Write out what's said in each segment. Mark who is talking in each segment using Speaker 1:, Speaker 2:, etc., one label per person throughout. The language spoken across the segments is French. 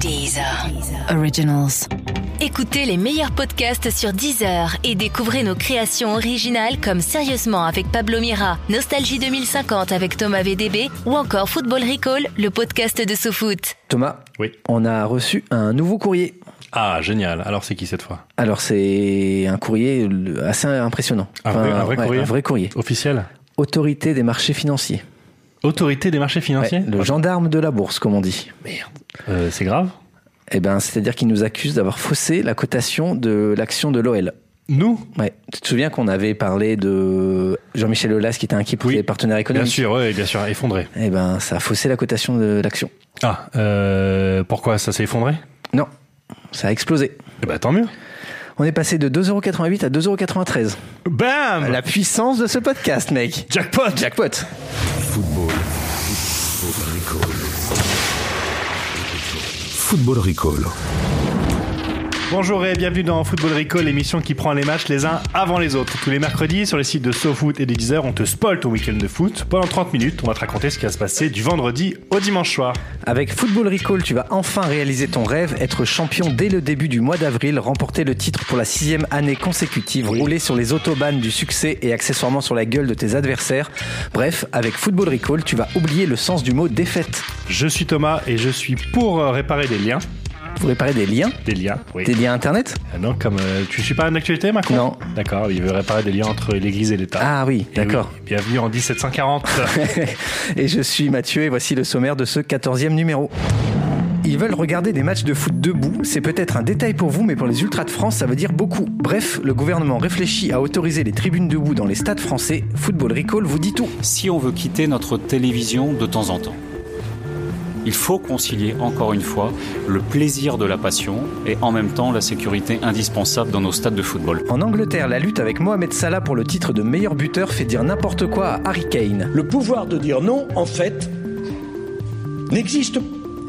Speaker 1: Deezer. Originals. Écoutez les meilleurs podcasts sur Deezer et découvrez nos créations originales comme Sérieusement avec Pablo Mira, Nostalgie 2050 avec Thomas VDB ou encore Football Recall, le podcast de SoFoot.
Speaker 2: Thomas,
Speaker 3: Oui.
Speaker 2: on a reçu un nouveau courrier.
Speaker 3: Ah, génial. Alors, c'est qui cette fois?
Speaker 2: Alors c'est un courrier assez impressionnant.
Speaker 3: Un vrai- un vrai
Speaker 2: ouais,
Speaker 3: courrier
Speaker 2: Un vrai courrier.
Speaker 3: Officiel?
Speaker 2: Autorité des marchés financiers.
Speaker 3: Autorité des marchés financiers
Speaker 2: Ouais, le gendarme de la bourse, comme on dit.
Speaker 3: Merde. Euh, c'est grave
Speaker 2: Eh ben, c'est-à-dire qu'il nous accuse d'avoir faussé la cotation de l'action de l'OL.
Speaker 3: Nous
Speaker 2: Ouais. Tu te souviens qu'on avait parlé de Jean-Michel Aulas qui était inquiet pour
Speaker 3: Oui.
Speaker 2: ses partenaires
Speaker 3: Bien
Speaker 2: économiques
Speaker 3: sûr, oui, bien sûr, effondré.
Speaker 2: Eh ben, ça a faussé la cotation de l'action.
Speaker 3: Ah, euh, pourquoi ça s'est effondré?
Speaker 2: Non, ça a explosé.
Speaker 3: Eh ben, tant mieux.
Speaker 2: On est passé de 2,88€ à 2,93€.
Speaker 3: Bam
Speaker 2: La puissance de ce podcast, mec.
Speaker 3: Jackpot
Speaker 2: Jackpot.
Speaker 4: Football. Football Recall. Football Recall.
Speaker 3: Bonjour et bienvenue dans Football Recall, l'émission qui prend les matchs les uns avant les autres. Tous les mercredis, sur les sites de SoFoot et de Deezer, on te spoil ton week-end de foot. Pendant 30 minutes, on va te raconter ce qui va se passer du vendredi au dimanche soir.
Speaker 2: Avec Football Recall, tu vas enfin réaliser ton rêve, être champion dès le début du mois d'avril, remporter le titre pour la sixième année consécutive, rouler sur les autobahnes du succès et accessoirement sur la gueule de tes adversaires. Bref, avec Football Recall, tu vas oublier le sens du mot défaite.
Speaker 3: Je suis Thomas et je suis pour euh, réparer des liens.
Speaker 2: Vous réparez des liens
Speaker 3: Des liens, oui.
Speaker 2: Des liens internet
Speaker 3: Ah Non, comme euh, tu suis pas une actualité, Macron
Speaker 2: Non.
Speaker 3: D'accord, il veut réparer des liens entre l'Église et l'État.
Speaker 2: Ah oui, d'accord.
Speaker 3: oui, bienvenue en 1740.
Speaker 2: et je suis Mathieu et voici le sommaire de ce 14e numéro. Ils veulent regarder des matchs de foot debout. C'est peut-être un détail pour vous, mais pour les Ultras de France, ça veut dire beaucoup. Bref, le gouvernement réfléchit à autoriser les tribunes debout dans les stades français. Football Recall vous dit tout.
Speaker 5: si on veut quitter notre télévision de temps en temps. Il faut concilier encore une fois le plaisir de la passion et en même temps la sécurité indispensable dans nos stades de football.
Speaker 2: En Angleterre, la lutte avec Mohamed Salah pour le titre de meilleur buteur fait dire n'importe quoi à Harry Kane.
Speaker 6: Le pouvoir de dire non, en fait, n'existe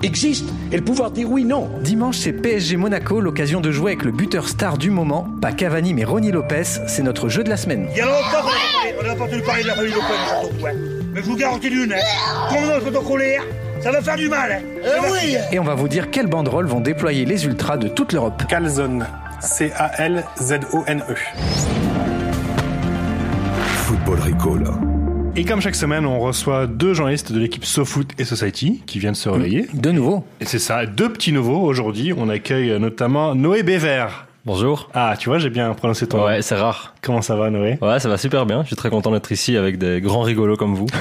Speaker 6: existe et le pouvoir de dire oui non.
Speaker 2: Dimanche, c'est PSG Monaco, l'occasion de jouer avec le buteur star du moment. Pas Cavani, mais Ronnie Lopez. C'est notre jeu de la semaine.
Speaker 7: Il y a longtemps qu'on a parlé, on n'a pas entendu parler de la famille Lopez. Mais je vous garantis d'une, hein. En colère, ça va faire du mal, hein. Eh oui
Speaker 2: Et on va vous dire quelles banderoles vont déployer les Ultras de toute l'Europe.
Speaker 8: Calzone. C-A-L-Z-O-N-E.
Speaker 4: Football Recall.
Speaker 3: et comme chaque semaine, on reçoit deux journalistes de l'équipe SoFoot et Society qui viennent se relayer.
Speaker 2: De nouveau.
Speaker 3: Et c'est ça, deux petits nouveaux. Aujourd'hui, on accueille notamment Noé Bévert.
Speaker 9: Bonjour.
Speaker 3: Ah, tu vois, j'ai bien prononcé ton nom.
Speaker 9: Ouais, c'est rare.
Speaker 3: Comment ça va, Noé?
Speaker 9: Ouais, ça va super bien. Je suis très content d'être ici avec des grands rigolos comme vous.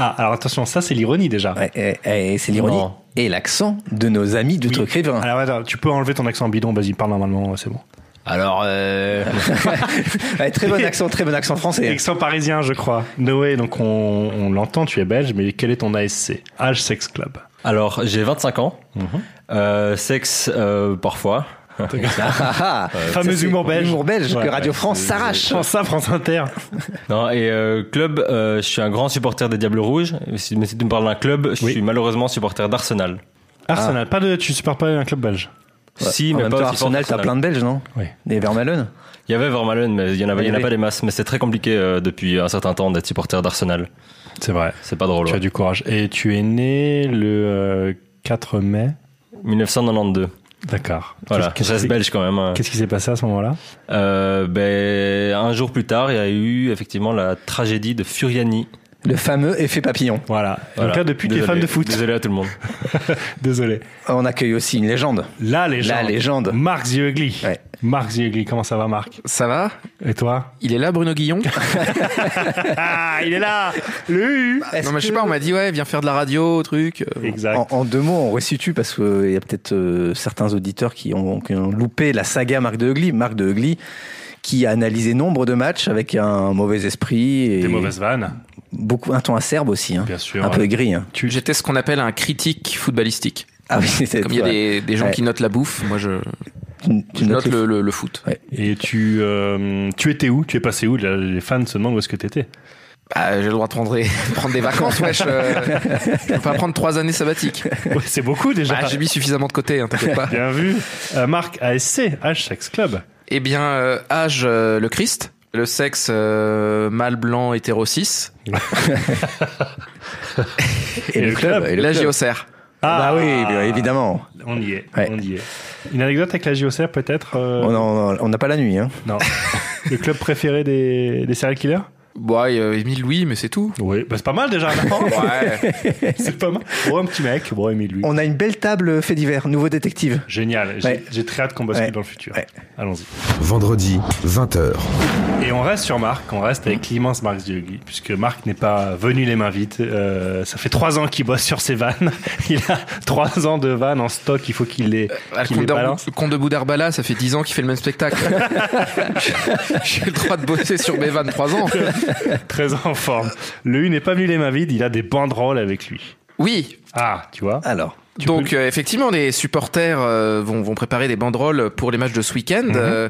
Speaker 3: Ah, alors attention, ça c'est l'ironie déjà.
Speaker 2: Ouais, et- et c'est l'ironie.
Speaker 9: Non.
Speaker 2: Et l'accent de nos amis
Speaker 3: Oui.
Speaker 2: d'outre-Crévin.
Speaker 3: Alors attends, tu peux enlever ton accent bidon, vas-y, parle normalement, c'est bon.
Speaker 9: Alors, euh...
Speaker 2: Ouais, très bon accent, très bon accent français.
Speaker 3: Accent parisien, je crois. Noé, donc on, on l'entend, tu es belge, mais quel est ton ASC Âge Sex Club.
Speaker 9: Alors, j'ai 25 ans. Euh, sexe, euh, parfois.
Speaker 2: Ah, ah,
Speaker 3: Fameux
Speaker 2: ça, c'est
Speaker 3: humour belge.
Speaker 2: Humour belge
Speaker 3: Ouais,
Speaker 2: que Radio
Speaker 3: ouais,
Speaker 2: France s'arrache.
Speaker 3: France ça, France Inter.
Speaker 9: Non, et euh, club, euh, je suis un grand supporter des Diables Rouges. Si- Mais si tu me parles d'un club, je
Speaker 3: Oui.
Speaker 9: suis malheureusement supporter d'Arsenal.
Speaker 3: Arsenal, pas de, tu supportes pas un club belge.
Speaker 9: Si,
Speaker 2: en
Speaker 9: mais
Speaker 2: même
Speaker 9: pas
Speaker 2: temps, Arsenal, t'as plein de Belges, non
Speaker 3: Oui.
Speaker 2: Des Vermaelen
Speaker 9: Il y avait Vermaelen, mais il y en avait, il y en a pas des masses. Mais c'est très compliqué euh, depuis un certain temps d'être supporter d'Arsenal.
Speaker 3: C'est vrai.
Speaker 9: C'est pas drôle.
Speaker 3: Tu as
Speaker 9: ouais.
Speaker 3: du courage. Et tu es né le euh, 4 mai.
Speaker 9: 1992.
Speaker 3: D'accord.
Speaker 9: Voilà, je reste
Speaker 3: qui-
Speaker 9: belge quand même. hein.
Speaker 3: Qu'est-ce qui s'est passé à ce moment-là?
Speaker 9: Euh, ben, un jour plus tard, il y a eu effectivement la tragédie de Furiani.
Speaker 2: Le fameux effet papillon.
Speaker 3: Voilà.
Speaker 9: Voilà.
Speaker 3: Donc là, depuis, tu es fan de foot.
Speaker 9: Désolé à tout le monde.
Speaker 3: Désolé.
Speaker 2: On accueille aussi une légende.
Speaker 3: La légende.
Speaker 2: La légende.
Speaker 3: Marc Ziegli.
Speaker 2: Ouais.
Speaker 3: Marc Ziegli, comment ça va, Marc?
Speaker 10: Ça va?
Speaker 3: Et toi?
Speaker 10: Il est là, Bruno Guillon?
Speaker 3: Ah, il est là
Speaker 2: Est-ce
Speaker 10: Non, mais je sais pas, on m'a dit, ouais, viens faire de la radio, truc. euh,
Speaker 3: Exact.
Speaker 2: En, en deux mots, on resitue parce qu'il y a peut-être euh, certains auditeurs qui ont, qui ont loupé la saga Marc de Hugli. Marc de Hugli qui a analysé nombre de matchs avec un mauvais esprit et
Speaker 3: Des mauvaises vannes,
Speaker 2: beaucoup un ton acerbe aussi, hein.
Speaker 3: bien sûr.
Speaker 2: un peu aigri. hein.
Speaker 3: Tu-
Speaker 10: J'étais ce qu'on appelle un critique footballistique.
Speaker 2: Ah oui,
Speaker 10: Comme il y a des, des gens
Speaker 2: Ouais.
Speaker 10: qui notent la bouffe, moi je,
Speaker 2: Tu- tu
Speaker 10: je
Speaker 2: notes
Speaker 10: note
Speaker 2: le-
Speaker 10: le, le- le foot.
Speaker 3: Et tu, euh, tu étais où? Tu es passé où? Les fans se demandent où est-ce que tu étais.
Speaker 10: Bah, j'ai le droit de prendre, prendre des vacances, wesh. euh, je peux pas prendre trois années sabbatiques.
Speaker 3: Ouais, c'est beaucoup déjà.
Speaker 10: Bah, j'ai mis suffisamment de côté, hein, t'inquiète pas.
Speaker 3: Bien vu. Euh, Marc, ASC, H Sex Club.
Speaker 10: Eh bien, euh, âge, euh, le Christ. Le sexe, euh, mâle blanc, hétéro 6.
Speaker 2: Et le club, et le
Speaker 10: La
Speaker 2: club.
Speaker 10: JOCR.
Speaker 2: Ah, bah oui, évidemment.
Speaker 3: On y est,
Speaker 2: Ouais.
Speaker 3: on y est. Une anecdote avec la JOCR peut-être euh,
Speaker 2: On en- on n'a pas la nuit. Hein.
Speaker 3: Non. Le club préféré des, des serial killers?
Speaker 10: Bon, il y a Émile Louis, mais c'est tout.
Speaker 3: Oui, bah c'est pas mal déjà. non
Speaker 10: Ouais.
Speaker 3: c'est pas mal. Bon, un petit mec, bon, Émile lui.
Speaker 2: On a une belle table fait divers, nouveau détective.
Speaker 3: Génial, j'ai
Speaker 2: Ouais.
Speaker 3: j'ai très hâte qu'on bascule
Speaker 2: Ouais.
Speaker 3: dans le futur.
Speaker 2: Ouais.
Speaker 3: Allons-y.
Speaker 4: Vendredi, 20h.
Speaker 3: Et on reste sur Marc, on reste avec l'immense Marc Ziogli, puisque Marc n'est pas venu les mains vides. Euh, ça fait trois ans qu'il bosse sur ses vannes. Il a trois ans de vannes en stock, il faut qu'il les,
Speaker 10: le de-
Speaker 3: balance.
Speaker 10: le comte de Boudarbala, ça fait 10 ans qu'il fait le même spectacle. J'ai le droit de bosser sur mes 23 ans.
Speaker 3: Très en forme. Le U n'est pas venu les mains vides, il a des banderoles avec lui.
Speaker 10: Oui,
Speaker 3: Ah, tu vois
Speaker 2: Alors,
Speaker 10: Donc euh, effectivement, les supporters euh, vont, vont préparer des banderoles pour les matchs de ce week-end,
Speaker 3: Mhm.
Speaker 10: euh,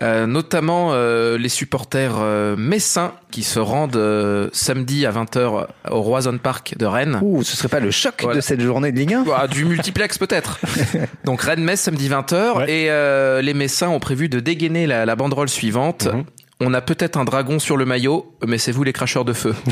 Speaker 10: euh, notamment euh, les supporters euh, messins qui se rendent euh, samedi à 20h au Roison Park de Rennes.
Speaker 2: ouh, ce serait pas le choc
Speaker 10: Voilà.
Speaker 2: de cette journée de Ligue 1
Speaker 10: Bah, du multiplex peut-être. Donc Rennes-Metz samedi 20h
Speaker 3: Ouais.
Speaker 10: et euh, les Messins ont prévu de dégainer la, la banderole suivante.
Speaker 3: Mhm.
Speaker 10: On a peut-être un dragon sur le maillot, mais c'est vous les cracheurs de feu.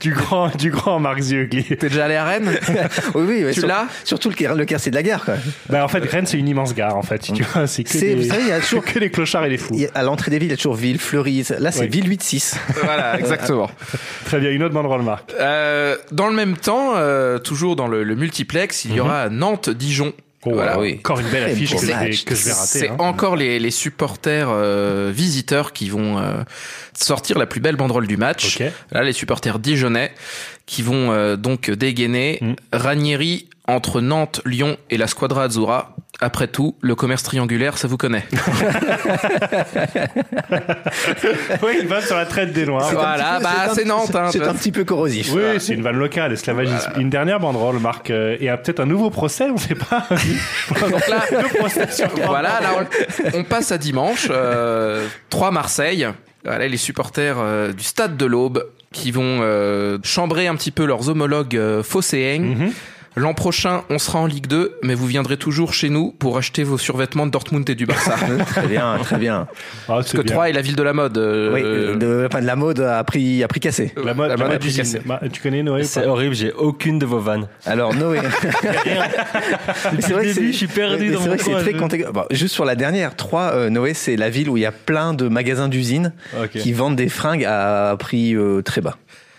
Speaker 3: Du grand, du grand Marc Ziogli.
Speaker 10: T'es déjà allé à Rennes
Speaker 2: Oui, oui,
Speaker 10: Tu
Speaker 2: sur-
Speaker 10: l'as
Speaker 2: Surtout le, le quartier de la gare. Quoi.
Speaker 3: Bah, en fait, Rennes, c'est une immense gare, en fait. si Tu vois, c'est que,
Speaker 2: C'est-
Speaker 3: des...
Speaker 2: vous savez, il y a toujours-
Speaker 3: que des clochards et des fous.
Speaker 2: Il y a- À l'entrée des villes, il y a toujours ville, Fleury. Là, c'est
Speaker 3: Oui.
Speaker 2: ville 8-6.
Speaker 10: Voilà, exactement.
Speaker 3: Très bien, une autre banderole, Marc.
Speaker 10: Euh, dans le même temps, euh, toujours dans le, le multiplex, il y aura Nantes-Dijon.
Speaker 3: Oh,
Speaker 10: Voilà,
Speaker 3: alors,
Speaker 10: oui.
Speaker 3: Encore une belle affiche que, je vais-
Speaker 2: match.
Speaker 3: que je vais rater.
Speaker 10: C'est
Speaker 3: hein.
Speaker 10: encore les, les supporters euh, visiteurs qui vont euh, sortir la plus belle banderole du match.
Speaker 3: Ok.
Speaker 10: Là, les supporters dijonnais qui vont euh, donc dégainer
Speaker 3: Mm.
Speaker 10: Ranieri entre Nantes, Lyon et la Squadra Azzurra. Après tout, le commerce triangulaire, ça vous connaît.
Speaker 3: Oui, il va sur la traite des Noirs.
Speaker 10: Voilà, bah c'est Nantes. Hein,
Speaker 2: C'est un petit peu corrosif.
Speaker 3: Oui, c'est une vanne locale, esclavagisme. Une dernière banderole, Marc, euh, et peut-être un nouveau procès, on ne sait pas.
Speaker 10: Donc là,
Speaker 3: Deux procès sur
Speaker 10: voilà, là, on, on passe à dimanche. Euh, 3 Marseille. Voilà, les supporters euh, du stade de l'Aube qui vont euh, chambrer un petit peu leurs homologues euh, phocéens.
Speaker 3: Mhm.
Speaker 10: L'an prochain, on sera en Ligue 2, mais vous viendrez toujours chez nous pour acheter vos survêtements de Dortmund et du Barça.
Speaker 2: Très bien, très bien.
Speaker 3: Ah,
Speaker 10: Parce que
Speaker 3: bien.
Speaker 10: Troyes est la ville de la mode. euh,
Speaker 2: Oui, euh, de, enfin, de la mode à prix, à prix cassé.
Speaker 3: La mode,
Speaker 10: la
Speaker 3: la
Speaker 10: mode
Speaker 3: mode
Speaker 10: a pris
Speaker 3: d'usine.
Speaker 10: cassé.
Speaker 3: Ma- Tu connais Noé
Speaker 9: C'est horrible, j'ai aucune de vos vannes.
Speaker 2: Alors, Noé. C'est vrai que
Speaker 9: début, je suis perdu dans
Speaker 2: c'est
Speaker 9: mon
Speaker 2: vrai que c'est
Speaker 9: coin,
Speaker 2: très contexte- bon, juste sur la dernière, 3, Noé, c'est la ville où il y a plein de magasins d'usines qui vendent des fringues à prix euh, très bas.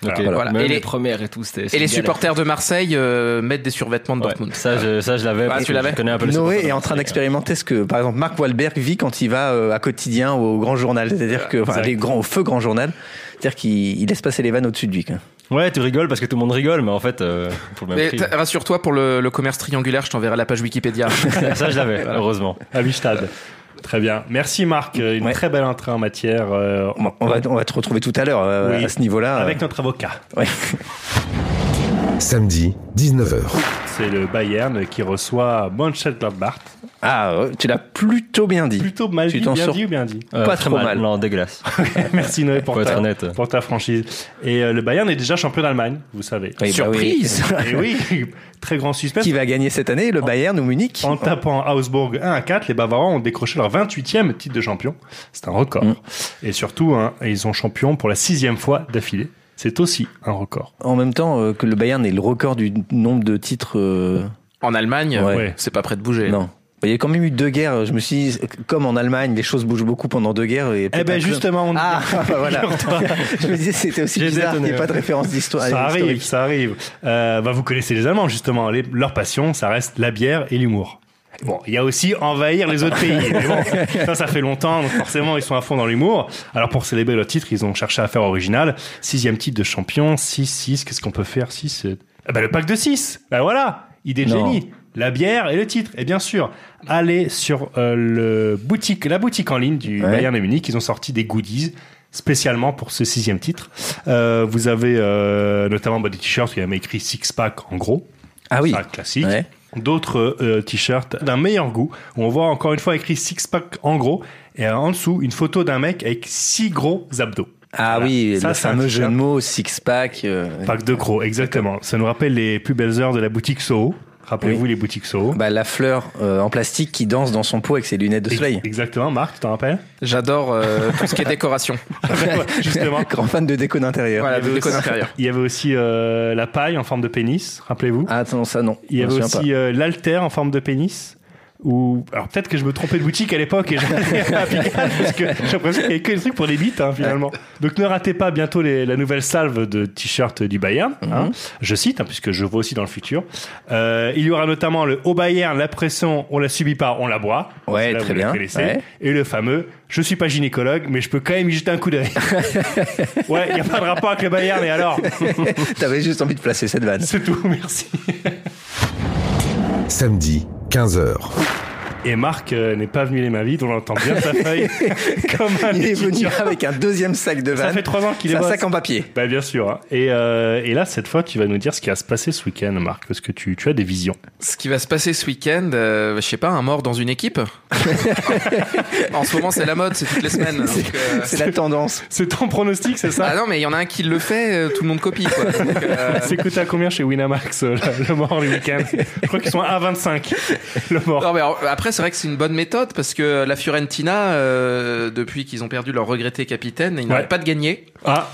Speaker 9: Ok,
Speaker 10: Voilà.
Speaker 9: Même
Speaker 10: Et
Speaker 9: les,
Speaker 10: les-
Speaker 9: premières et tout, c'était.
Speaker 10: Et
Speaker 9: c'était
Speaker 10: les
Speaker 9: une galère.
Speaker 10: supporters de Marseille euh, mettent des survêtements de
Speaker 9: Ouais,
Speaker 10: Dortmund.
Speaker 9: ça, je, ça, je l'avais.
Speaker 10: Ah, tu l'avais
Speaker 9: Je connais un peu les
Speaker 2: Noé est en train d'expérimenter ce que, par exemple, Marc Wahlberg vit quand il va euh, à quotidien au grand journal. C'est-à-dire que, enfin, les grands, au feu grand journal. C'est-à-dire qu'il il laisse passer les vannes au-dessus de lui. quoi.
Speaker 9: Ouais, tu rigoles parce que tout le monde rigole, mais en fait, euh, pour le même
Speaker 10: Mais rassure-toi, pour le, le commerce triangulaire, je t'enverrai la page Wikipédia.
Speaker 9: ça, je l'avais, heureusement.
Speaker 3: À Bistad. Très bien. Merci Marc. Euh, Une
Speaker 2: Ouais.
Speaker 3: très belle entrée en matière. euh,
Speaker 2: On va, on va- on va te retrouver tout à l'heure euh,
Speaker 3: Oui.
Speaker 2: à ce niveau-là.
Speaker 3: Avec notre avocat.
Speaker 2: Ouais.
Speaker 4: Samedi, 19h.
Speaker 3: C'est le Bayern qui reçoit Mönchengladbach.
Speaker 2: Ah, tu l'as plutôt bien dit.
Speaker 3: Plutôt mal
Speaker 2: Tu
Speaker 3: dit,
Speaker 2: t'en
Speaker 3: bien dit ou bien dit
Speaker 9: Euh,
Speaker 2: Pas
Speaker 9: très
Speaker 2: trop mal.
Speaker 9: Non, dégueulasse.
Speaker 3: Merci Noé pour ta,
Speaker 9: honnête.
Speaker 3: pour ta franchise. Et euh, le Bayern est déjà champion d'Allemagne, vous savez.
Speaker 2: Oui, bah oui.
Speaker 10: Surprise
Speaker 3: Et oui, très grand suspense.
Speaker 2: Qui va gagner cette année, le Bayern ou Munich
Speaker 3: En tapant Augsbourg 1 à 4, les Bavarois ont décroché leur 28e titre de champion. C'est un record.
Speaker 2: Mm.
Speaker 3: Et surtout, hein, ils sont champions pour la sixième fois d'affilée. C'est aussi un record.
Speaker 2: En même temps euh, que le Bayern est le record du nombre de titres. euh,
Speaker 10: En Allemagne,
Speaker 2: Ouais.
Speaker 3: Ouais.
Speaker 10: c'est pas prêt de bouger.
Speaker 2: Non. Il y a quand même eu deux guerres. Je me suis dit, comme en Allemagne, les choses bougent beaucoup pendant deux guerres. Et
Speaker 3: Eh ben justement, on
Speaker 2: Ah, voilà. je me disais, c'était aussi bizarre qu'il n'y ait pas de référence d'histoire.
Speaker 3: Ça arrive,
Speaker 2: historique.
Speaker 3: ça arrive. Euh, bah, vous connaissez les Allemands, justement. Les- leur passion, ça reste la bière et l'humour. Bon, il y a aussi envahir les autres pays. Mais bon, ça, ça fait longtemps, donc forcément, ils sont à fond dans l'humour. Alors, pour célébrer leur titre, ils ont cherché à faire original. Sixième titre de champion, 6, 6, qu'est-ce qu'on peut faire? 6 bah, Le pack de 6 Bah voilà, idée de génie. La bière et le titre. Et bien sûr, allez sur euh, le boutique, la boutique en ligne du
Speaker 2: Ouais.
Speaker 3: Bayern de Munich. Ils ont sorti des goodies spécialement pour ce sixième titre. Euh, vous avez euh, notamment bah, des t-shirts où il y a écrit six pack en gros.
Speaker 2: Ah oui.
Speaker 3: Ça, classique.
Speaker 2: Ouais.
Speaker 3: D'autres t-shirts d'un meilleur goût où on voit encore une fois écrit six pack en gros et en dessous une photo d'un mec avec six gros abdos.
Speaker 2: Ah
Speaker 3: Voilà.
Speaker 2: oui,
Speaker 3: Ça,
Speaker 2: le
Speaker 3: c'est un
Speaker 2: fameux jeu de mots, six-pack. euh,
Speaker 3: Pack de gros, exactement. Ça nous rappelle les plus belles heures de la boutique Soho. Rappelez-vous les boutiques Soho.
Speaker 2: Bah, la fleur euh, en plastique qui danse dans son pot avec ses lunettes de soleil.
Speaker 3: Exactement, Marc, tu t'en rappelles?
Speaker 10: J'adore euh, tout ce qui est décoration.
Speaker 3: Justement.
Speaker 2: Grand fan de déco d'intérieur.
Speaker 10: Voilà,
Speaker 3: Il y
Speaker 10: de
Speaker 3: avait
Speaker 10: déco
Speaker 3: aussi-
Speaker 10: d'intérieur.
Speaker 3: Il y avait aussi euh, la paille en forme de pénis, rappelez-vous.
Speaker 2: Ah, attends, ça non.
Speaker 3: Il y avait aussi euh, l'alter en forme de pénis. Ou alors peut-être que je me trompais de boutique à l'époque et j'allais à Pigalle parce que j'ai l'impression qu'il y avait que des trucs pour les bites hein, finalement. Donc ne ratez pas bientôt les- la nouvelle salve de t-shirts du Bayern. hein. Je cite hein, puisque je vois aussi dans le futur. Euh, il y aura notamment le au Bayern la pression on la subit pas on la boit.
Speaker 2: Ouais, très bien. Ouais.
Speaker 3: Et le fameux je suis pas gynécologue mais je peux quand même y jeter un coup d'œil. ouais, il y a pas de rapport avec le Bayern mais alors.
Speaker 2: T'avais juste envie de placer cette vanne.
Speaker 3: c'est tout merci.
Speaker 4: Samedi, 15h.
Speaker 3: Et Marc euh, n'est pas venu les mains vides, on l'entend bien de sa feuille comme un
Speaker 2: Il est venu avec un deuxième sac de
Speaker 3: Ça
Speaker 2: vanne.
Speaker 3: fait trois ans qu'il est
Speaker 2: C'est un sac en papier.
Speaker 3: Bah bien sûr. hein. Et, euh, et là, cette fois, tu vas nous dire ce qui va se passer ce week-end, Marc, parce que tu, tu as des visions.
Speaker 10: Ce qui va se passer ce week-end, euh, je sais pas, un mort dans une équipe. en ce moment, c'est la mode, c'est toutes les semaines. donc, euh,
Speaker 2: C'est la tendance.
Speaker 3: C'est ton pronostic, c'est ça
Speaker 10: Ah non, mais il y en a un qui le fait, euh, tout le monde copie. Quoi. Donc, euh,
Speaker 3: C'est coûté à combien chez Winamax, euh, le, le mort les week-ends Je crois qu'ils sont à 25, le mort.
Speaker 10: Non, mais alors, après, c'est vrai que c'est une bonne méthode parce que la Fiorentina, euh, depuis qu'ils ont perdu leur regretté capitaine, ils n'arrêtent pas de gagner.
Speaker 3: Ah,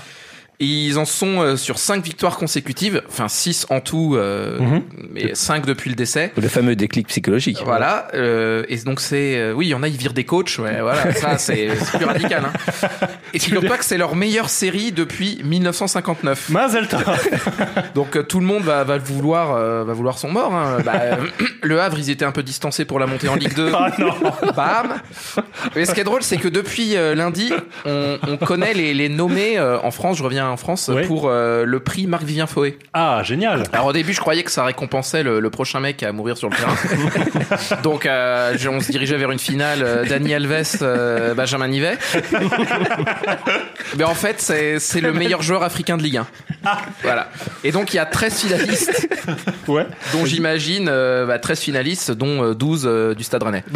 Speaker 10: Ils en sont euh, sur 5 victoires consécutives, enfin 6 en tout, euh,
Speaker 3: Mhm.
Speaker 10: mais 5 depuis le décès.
Speaker 2: Le fameux déclic psychologique.
Speaker 10: Voilà, euh, et donc c'est oui, il y en a ils virent des coachs, ouais, voilà, ça c'est plus radical. Hein. Et figure-toi que c'est leur meilleure série depuis 1959.
Speaker 3: Mazel.
Speaker 10: Donc tout le monde va, va vouloir euh, va vouloir son mort. Hein. Bah, euh, le Havre, ils étaient un peu distancés pour la montée en Ligue 2.
Speaker 3: Ah non.
Speaker 10: Bam. Mais ce qui est drôle, c'est que depuis lundi, on, on connaît les, les nommés en France. Je reviens en France pour euh, le prix Marc Vivien Foé.
Speaker 3: Ah, génial.
Speaker 10: Alors au début, je croyais que ça récompensait le, le prochain mec à mourir sur le terrain. Donc euh, on se dirigeait vers une finale euh, Dani Alves, euh, Benjamin Nivet. Mais en fait, c'est le meilleur joueur africain de Ligue 1. Voilà. Et donc il y a 13 finalistes,
Speaker 3: Ouais.
Speaker 10: dont j'imagine euh, bah, 13 finalistes, dont euh, 12 euh, du Stade Rennais.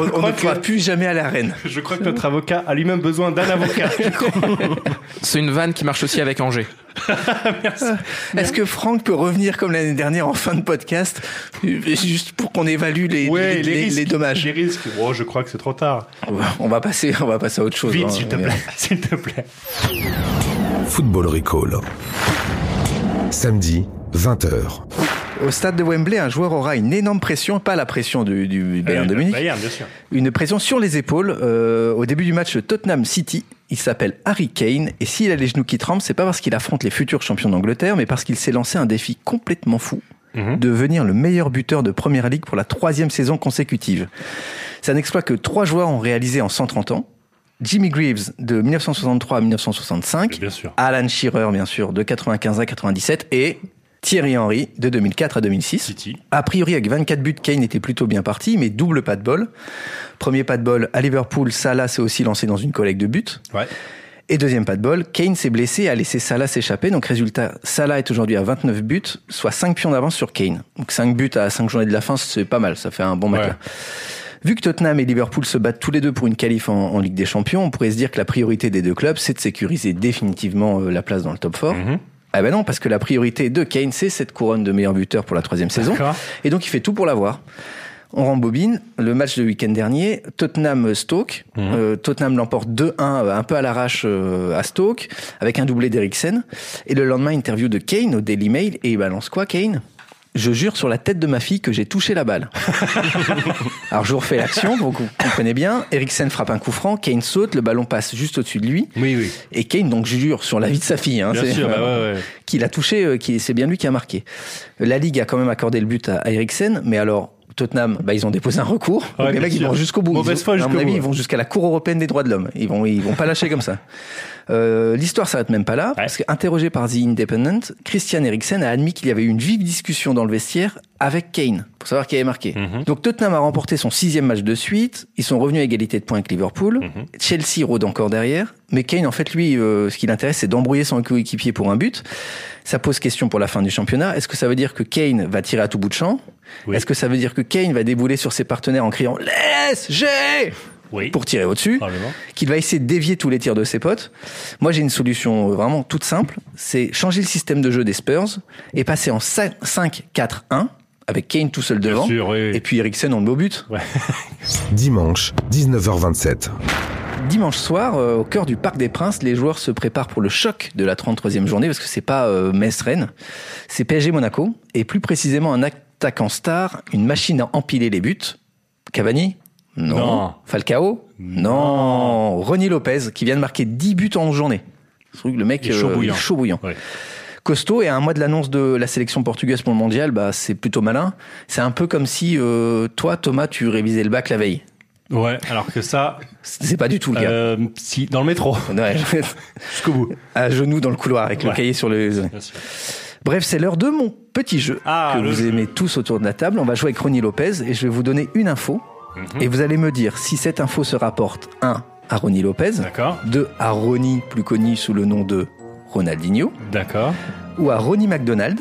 Speaker 2: On ne pourra
Speaker 3: que-
Speaker 2: plus jamais à l'arène.
Speaker 3: Je crois que notre avocat a lui-même besoin d'un avocat.
Speaker 10: C'est une vanne qui marche aussi avec Angers.
Speaker 2: Est-ce que Franck peut revenir comme l'année dernière en fin de podcast, euh, juste pour qu'on évalue les,
Speaker 3: Ouais,
Speaker 2: les,
Speaker 3: les,
Speaker 2: les-
Speaker 3: risques.
Speaker 2: les dommages
Speaker 3: Les risques. Oh, je crois que c'est trop tard.
Speaker 2: On va passer, on va passer à autre chose.
Speaker 3: Vite,
Speaker 2: hein.
Speaker 3: s'il te plaît. S'il te plaît.
Speaker 4: Football Recall. Samedi, 20h.
Speaker 2: Au stade de Wembley, un joueur aura une énorme pression, pas la pression du, du Bayern
Speaker 3: Euh,
Speaker 2: de Munich,
Speaker 3: Bayern, bien sûr.
Speaker 2: une pression sur les épaules euh, au début du match Tottenham City. Il s'appelle Harry Kane et s'il a les genoux qui tremblent, c'est pas parce qu'il affronte les futurs champions d'Angleterre, mais parce qu'il s'est lancé un défi complètement fou
Speaker 3: Mhm.
Speaker 2: devenir le meilleur buteur de Première Ligue pour la troisième saison consécutive. C'est un exploit que trois joueurs ont réalisé en 130 ans. Jimmy Greaves de 1963 à 1965,
Speaker 3: Bien sûr.
Speaker 2: Alan Shearer bien sûr de 95 à 97 et Thierry Henry de 2004 à 2006.
Speaker 3: City.
Speaker 2: A priori, avec 24 buts, Kane était plutôt bien parti, mais double pas de bol. Premier pas de bol à Liverpool, Salah s'est aussi lancé dans une collecte de buts.
Speaker 3: Ouais.
Speaker 2: Et deuxième pas de bol, Kane s'est blessé et a laissé Salah s'échapper. Donc résultat, Salah est aujourd'hui à 29 buts, soit 5 pions d'avance sur Kane. Donc 5 buts à 5 journées de la fin, c'est pas mal, ça fait un bon matelas.
Speaker 3: Ouais.
Speaker 2: Vu que Tottenham et Liverpool se battent tous les deux pour une qualif en, en Ligue des Champions, on pourrait se dire que la priorité des deux clubs, c'est de sécuriser définitivement euh, la place dans le top 4.
Speaker 3: Mhm.
Speaker 2: Ah ben non, parce que la priorité de Kane, c'est cette couronne de meilleur buteur pour la troisième saison. Et donc il fait tout pour l'avoir. On rembobine le match de week-end dernier, Tottenham-Stoke.
Speaker 3: Mhm.
Speaker 2: Euh, Tottenham l'emporte 2-1, euh, un peu à l'arrache euh, à Stoke, avec un doublé d'Eriksen. Et le lendemain, interview de Kane au Daily Mail, et il balance quoi, Kane? Je jure sur la tête de ma fille que j'ai touché la balle. Alors je vous refais l'action, vous comprenez bien. Eriksen frappe un coup franc, Kane saute, le ballon passe juste au-dessus de lui.
Speaker 3: Oui, oui.
Speaker 2: Et Kane donc jure sur la vie de sa fille. Hein,
Speaker 3: Bien
Speaker 2: c'est-
Speaker 3: sûr, bah ouais, ouais.
Speaker 2: qu'il a touché, euh, qui c'est bien lui qui a marqué. La Ligue a quand même accordé le but à, à Eriksen, mais alors Tottenham, bah, ils ont déposé un recours.
Speaker 3: Ouais,
Speaker 2: Donc les mecs, ils vont jusqu'au bout.
Speaker 3: Mauvaise
Speaker 2: Ils-
Speaker 3: foi
Speaker 2: à mon
Speaker 3: jusqu'au
Speaker 2: avis,
Speaker 3: bout,
Speaker 2: ils vont jusqu'à la Cour européenne des droits de l'homme. Ils vont, ils vont pas lâcher comme ça. Euh, L'histoire s'arrête même pas là, parce qu'interrogé par The Independent, Christian Eriksen a admis qu'il y avait eu une vive discussion dans le vestiaire avec Kane, pour savoir qui avait marqué.
Speaker 3: Mhm.
Speaker 2: Donc Tottenham a remporté son sixième match de suite, ils sont revenus à égalité de points avec Liverpool,
Speaker 3: Mhm.
Speaker 2: Chelsea rôde encore derrière, mais Kane, en fait, lui, euh, ce qui l'intéresse, c'est d'embrouiller son coéquipier pour un but. Ça pose question pour la fin du championnat. Est-ce que ça veut dire que Kane va tirer à tout bout de champ?
Speaker 3: Oui.
Speaker 2: Est-ce que ça veut dire que Kane va débouler sur ses partenaires en criant « Laisse, j'ai !»
Speaker 3: Oui.
Speaker 2: pour tirer au-dessus, qu'il va essayer de dévier tous les tirs de ses potes. Moi, j'ai une solution euh, vraiment toute simple, c'est changer le système de jeu des Spurs et passer en 5-4-1 avec Kane tout seul devant
Speaker 3: sûr, oui,
Speaker 2: et puis Eriksen en beau but.
Speaker 4: Dimanche, 19h27.
Speaker 2: Dimanche soir, euh, au cœur du Parc des Princes, les joueurs se préparent pour le choc de la 33e journée parce que c'est pas euh, Metz-Rennes, c'est PSG-Monaco et plus précisément un attaquant star, une machine à empiler les buts. Cavani Non.
Speaker 3: Non.
Speaker 2: Falcao Non. Ronny Lopez qui vient de marquer 10 buts en journée. Le mec
Speaker 3: est chaud
Speaker 2: euh,
Speaker 3: bouillant.
Speaker 2: il est chaud bouillant.
Speaker 3: Ouais.
Speaker 2: Costaud et à un mois de l'annonce de la sélection portugaise pour le mondial, bah c'est plutôt malin. C'est un peu comme si euh, toi Thomas tu révisais le bac la veille.
Speaker 3: Ouais, alors que ça,
Speaker 2: C'est pas du tout le cas.
Speaker 3: euh, si, dans le métro,
Speaker 2: Ouais.
Speaker 3: jusqu'au bout.
Speaker 2: à genoux dans le couloir avec le cahier sur.
Speaker 3: Bien sûr.
Speaker 2: Bref, c'est l'heure de mon petit jeu
Speaker 3: Ah,
Speaker 2: que
Speaker 3: le
Speaker 2: vous
Speaker 3: jeu.
Speaker 2: aimez tous autour de la table. On va jouer avec Ronnie Lopez et je vais vous donner une info
Speaker 3: Mhm.
Speaker 2: et vous allez me dire si cette info se rapporte 1 à Ronnie Lopez,
Speaker 3: D'accord,
Speaker 2: 2 à Ronnie plus connu sous le nom de Ronaldinho
Speaker 3: d'accord.
Speaker 2: ou à Ronnie McDonald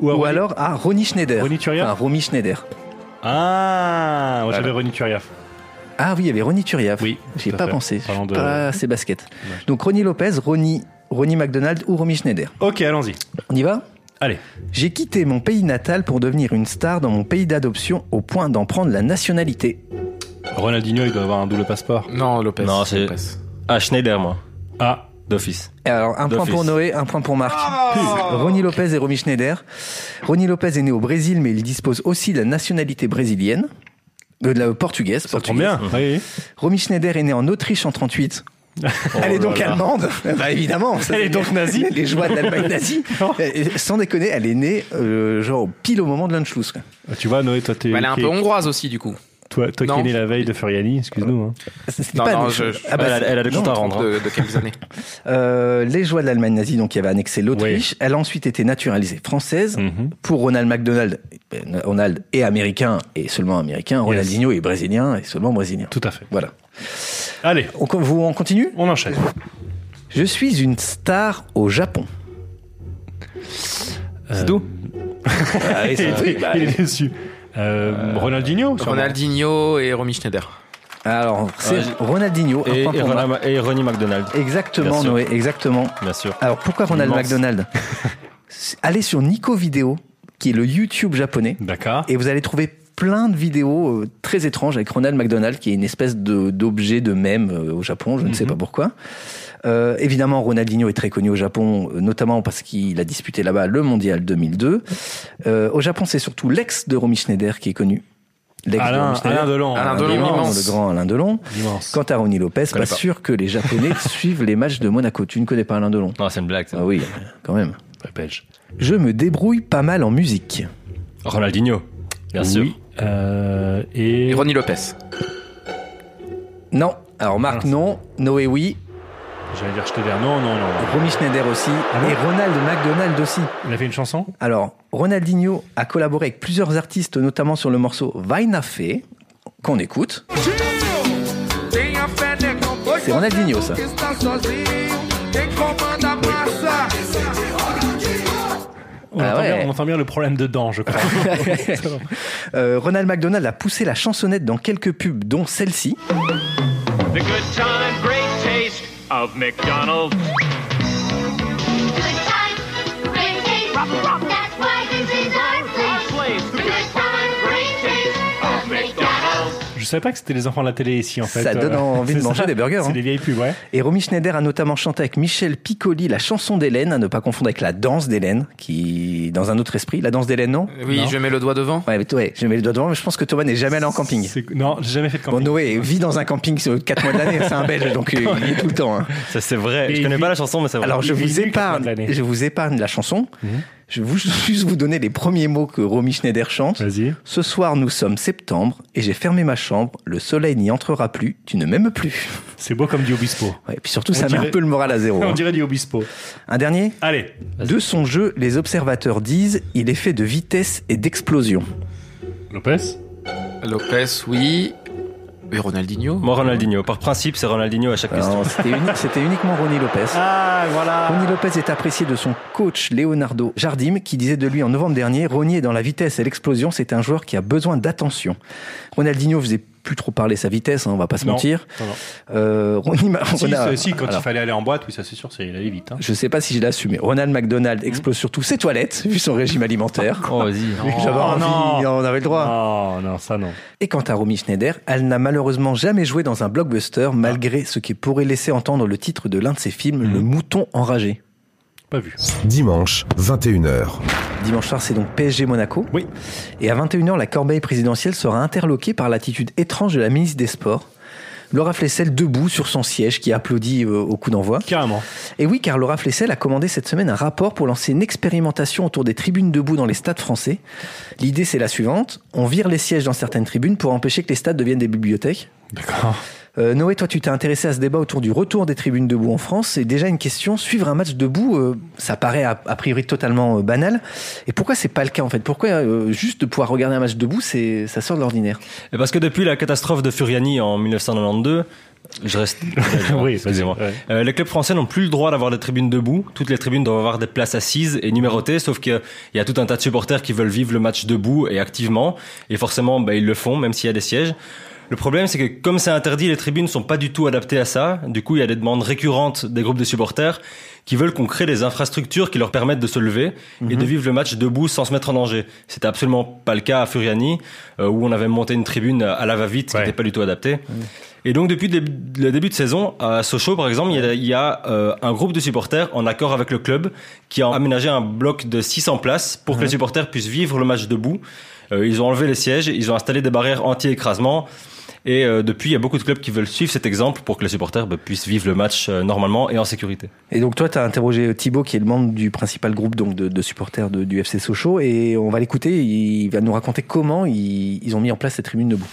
Speaker 3: Ou, à
Speaker 2: ou
Speaker 3: Ronny-
Speaker 2: alors à Ronnie Schneider.
Speaker 3: Ronny Turiaf
Speaker 2: Enfin, Romy Schneider.
Speaker 3: Ah, moi
Speaker 2: Voilà.
Speaker 3: j'avais Ronny Turiaf.
Speaker 2: Ah oui, il y avait Ronnie Turiaf.
Speaker 3: Oui,
Speaker 2: J'y ai
Speaker 3: tout à
Speaker 2: pas
Speaker 3: fait.
Speaker 2: pensé.
Speaker 3: Parlant de-
Speaker 2: pas assez basket. Donc Ronnie Lopez, Ronnie, Ronnie McDonald ou Romy Schneider.
Speaker 3: Ok, allons-y.
Speaker 2: On y va?
Speaker 3: Allez.
Speaker 2: J'ai quitté mon pays natal pour devenir une star dans mon pays d'adoption au point d'en prendre la nationalité.
Speaker 3: Ronaldinho, il doit avoir un double passeport.
Speaker 10: Non, Lopez.
Speaker 9: Non, c'est-
Speaker 10: Lopez.
Speaker 9: Ah, Schneider, moi.
Speaker 3: Ah,
Speaker 9: D'office.
Speaker 2: Alors, un point pour Noé, un point pour Marc. Ronnie Lopez et Romy Schneider. Ronnie Lopez est né au Brésil, mais il dispose aussi de la nationalité brésilienne. Euh, de la portugaise.
Speaker 3: ça tombe bien. Oui.
Speaker 2: Romy Schneider est née en Autriche en 38. Elle est donc
Speaker 3: là là.
Speaker 2: allemande. Bah évidemment. ça,
Speaker 3: Elle est donc nazie.
Speaker 2: Les joies de l'Allemagne nazie. Et Sans déconner, elle est née euh, genre pile au moment de l'Anschluss.
Speaker 3: Ah, Tu vois, Noé, toi, t'es.
Speaker 10: Mais elle est un peu hongroise aussi, du coup.
Speaker 3: Toi, toi qui es né la veille de Furiani, excuse-nous. hein.
Speaker 2: C'est
Speaker 10: Non,
Speaker 2: pas
Speaker 10: non,
Speaker 2: une-
Speaker 10: je- je-
Speaker 2: Ah bah,
Speaker 9: elle, a, elle a des comptes à rendre.
Speaker 10: De, de quelques années.
Speaker 2: Euh, les joies de l'Allemagne nazie, donc qui avait annexé l'Autriche. Elle a ensuite été naturalisée française.
Speaker 3: Mhm.
Speaker 2: Pour Ronald McDonald, Ronald est américain et seulement américain. Ronaldinho est brésilien et seulement brésilien.
Speaker 3: Tout à fait.
Speaker 2: Voilà.
Speaker 3: Allez,
Speaker 2: On, vous, on continue?
Speaker 3: On enchaîne.
Speaker 2: Je suis une star au Japon.
Speaker 3: C'est
Speaker 9: tout
Speaker 2: Ah oui,
Speaker 3: il, est,
Speaker 2: bah,
Speaker 3: il est déçu. Euh, Ronaldinho sûrement.
Speaker 10: Ronaldinho et Romy Schneider.
Speaker 2: Alors, c'est Ronaldinho. un
Speaker 9: Et,
Speaker 2: point
Speaker 9: et,
Speaker 2: pour
Speaker 9: Ronald-
Speaker 2: Marc.
Speaker 9: et Ronnie McDonald,
Speaker 2: Exactement. Noé, exactement.
Speaker 9: bien sûr.
Speaker 2: Alors, pourquoi Ronald
Speaker 9: Immense.
Speaker 2: McDonald Allez sur Nico Vidéo, qui est le YouTube japonais.
Speaker 3: D'accord.
Speaker 2: Et vous allez trouver plein de vidéos euh, très étranges avec Ronald McDonald, qui est une espèce de- d'objet de mème euh, au Japon, je ne sais pas pourquoi. Euh, évidemment, Ronaldinho est très connu au Japon, euh, notamment parce qu'il a disputé là-bas le Mondial 2002. Euh, au Japon, c'est surtout l'ex de Romy Schneider qui est connu. L'ex de
Speaker 3: Alain. Alain Delon.
Speaker 10: Alain
Speaker 2: le grand Alain Delon.
Speaker 3: Immense.
Speaker 2: Quant à Ronny Lopez, pas, sûr que les Japonais suivent les matchs de Monaco. Tu ne connais pas Alain Delon
Speaker 9: Non, c'est une blague. ça.
Speaker 2: Ah oui, quand même.
Speaker 3: Belge.
Speaker 2: Je me débrouille pas mal en musique.
Speaker 9: Ronaldinho, bien sûr.
Speaker 3: Euh, et.
Speaker 10: Et Ronny Lopez.
Speaker 2: Non. Alors Marc, non. Noé, oui.
Speaker 3: J'allais dire Schneider. Non, non, non.
Speaker 2: Romy Schneider aussi.
Speaker 3: Ah
Speaker 2: et Ronald McDonald aussi.
Speaker 3: Il a fait une chanson?
Speaker 2: Alors, Ronaldinho a collaboré avec plusieurs artistes, notamment sur le morceau Vai na Fé, qu'on écoute. C'est Ronaldinho, ça.
Speaker 3: on,
Speaker 2: Ah
Speaker 3: entend
Speaker 2: ouais.
Speaker 3: bien, on entend bien le problème dedans, je crois.
Speaker 2: Euh, Ronald McDonald a poussé la chansonnette dans quelques pubs, dont celle-ci.
Speaker 8: The good time, of McDonald's.
Speaker 11: Good
Speaker 3: savais pas que c'était les enfants de la télé ici, en fait.
Speaker 2: Ça donne
Speaker 3: Euh,
Speaker 2: envie de manger
Speaker 3: ça.
Speaker 2: des burgers,
Speaker 3: C'est
Speaker 2: hein.
Speaker 3: des vieilles pubs, ouais.
Speaker 2: Et Romy Schneider a notamment chanté avec Michel Piccoli la chanson d'Hélène, à ne pas confondre avec la danse d'Hélène, qui, dans un autre esprit. La danse d'Hélène, non?
Speaker 10: Oui,
Speaker 3: Non.
Speaker 10: je mets le doigt devant.
Speaker 2: Ouais, mais ouais, je mets le doigt devant, mais je pense que Thomas n'est jamais allé en camping.
Speaker 3: Non, j'ai jamais fait de
Speaker 2: Bon,
Speaker 3: camping.
Speaker 2: Noé vit dans un camping sur 4 mois de l'année, c'est un belge, donc euh, il est tout le temps. hein.
Speaker 9: Ça, c'est vrai.
Speaker 3: Et
Speaker 9: Je connais
Speaker 3: il
Speaker 9: pas
Speaker 3: vit-
Speaker 9: la chanson, mais c'est vrai.
Speaker 2: Alors je
Speaker 3: vit
Speaker 2: vous épargne, je vous épargne la chanson. Je vais vous- juste vous donner les premiers mots que Romy Schneider chante.
Speaker 3: Vas-y.
Speaker 2: Ce soir, nous sommes septembre et j'ai fermé ma chambre. Le soleil n'y entrera plus. Tu ne m'aimes plus.
Speaker 3: C'est beau comme du Obispo.
Speaker 2: Ouais, et puis surtout,
Speaker 3: On
Speaker 2: ça met
Speaker 3: dirait-
Speaker 2: un peu le moral à zéro.
Speaker 3: On
Speaker 2: hein.
Speaker 3: dirait du Obispo.
Speaker 2: Un dernier?
Speaker 3: Allez.
Speaker 2: De son jeu, les observateurs disent il est fait de vitesse et d'explosion.
Speaker 3: Lopez?
Speaker 10: Lopez, oui. Et Ronaldinho.
Speaker 9: Moi, Ronaldinho. Par principe, c'est Ronaldinho à chaque question.
Speaker 2: C'était uni- c'était uniquement Ronny Lopez.
Speaker 3: Ah, voilà.
Speaker 2: Ronny Lopez est apprécié de son coach Leonardo Jardim qui disait de lui en novembre dernier Ronny est dans la vitesse et l'explosion, c'est un joueur qui a besoin d'attention. Ronaldinho faisait plus trop parler sa vitesse, hein, on va pas se
Speaker 3: Non.
Speaker 2: mentir.
Speaker 3: Non, non.
Speaker 2: Euh,
Speaker 3: Si,
Speaker 2: Ronald-
Speaker 3: quand
Speaker 2: alors,
Speaker 3: il fallait aller en boîte, oui, ça c'est sûr, c'est il allait vite. Hein.
Speaker 2: Je sais pas si je l'assume, mais Ronald McDonald explose surtout ses toilettes, vu son régime alimentaire.
Speaker 9: Oh, vas-y.
Speaker 2: J'avais
Speaker 3: Oh,
Speaker 2: envie,
Speaker 3: non.
Speaker 2: on avait le droit.
Speaker 3: Non, non, ça non.
Speaker 2: Et quant à Romy Schneider, elle n'a malheureusement jamais joué dans un blockbuster, malgré ce qui pourrait laisser entendre le titre de l'un de ses films, Le Mouton enragé.
Speaker 3: Pas vu.
Speaker 4: Dimanche, 21h.
Speaker 2: Dimanche soir, c'est donc PSG Monaco.
Speaker 3: Oui.
Speaker 2: Et à 21h, la corbeille présidentielle sera interloquée par l'attitude étrange de la ministre des Sports. Laura Flessel debout sur son siège qui applaudit euh, au coup d'envoi.
Speaker 3: Carrément.
Speaker 2: Et oui, car Laura Flessel a commandé cette semaine un rapport pour lancer une expérimentation autour des tribunes debout dans les stades français. L'idée, c'est la suivante. On vire les sièges dans certaines tribunes pour empêcher que les stades deviennent des bibliothèques.
Speaker 3: D'accord.
Speaker 2: Euh, Noé, toi, tu t'es intéressé à ce débat autour du retour des tribunes debout en France. C'est déjà une question. Suivre un match debout, euh, ça paraît a, a priori totalement euh, banal. Et pourquoi c'est pas le cas en fait? Pourquoi euh, juste de pouvoir regarder un match debout, c'est ça sort de l'ordinaire?
Speaker 9: Et parce que depuis la catastrophe de Furiani en 1992, je reste.
Speaker 3: Oui,
Speaker 9: excusez-moi.
Speaker 3: ouais.
Speaker 9: Euh, les clubs français n'ont plus le droit d'avoir des tribunes debout. Toutes les tribunes doivent avoir des places assises et numérotées, sauf qu'il y a tout un tas de supporters qui veulent vivre le match debout et activement. Et forcément, bah, ils le font, même s'il y a des sièges. Le problème, c'est que comme c'est interdit, les tribunes sont pas du tout adaptées à ça. Du coup, il y a des demandes récurrentes des groupes de supporters qui veulent qu'on crée des infrastructures qui leur permettent de se lever et de vivre le match debout sans se mettre en danger. C'était absolument pas le cas à Furiani, euh, où on avait monté une tribune à la va-vite qui n'était pas du tout adaptée. Et donc depuis le début- de saison, à Sochaux par exemple, il y a, il y a, euh, un groupe de supporters en accord avec le club qui a aménagé un bloc de 600 places pour que les supporters puissent vivre le match debout. Euh, ils ont enlevé les sièges, ils ont installé des barrières anti-écrasement. Et euh, depuis, il y a beaucoup de clubs qui veulent suivre cet exemple pour que les supporters bah, puissent vivre le match euh, normalement et en sécurité.
Speaker 2: Et donc toi, tu as interrogé Thibaut, qui est le membre du principal groupe donc de, de supporters de- du FC Sochaux, et on va l'écouter. Il va nous raconter comment ils, ils ont mis en place cette tribune debout.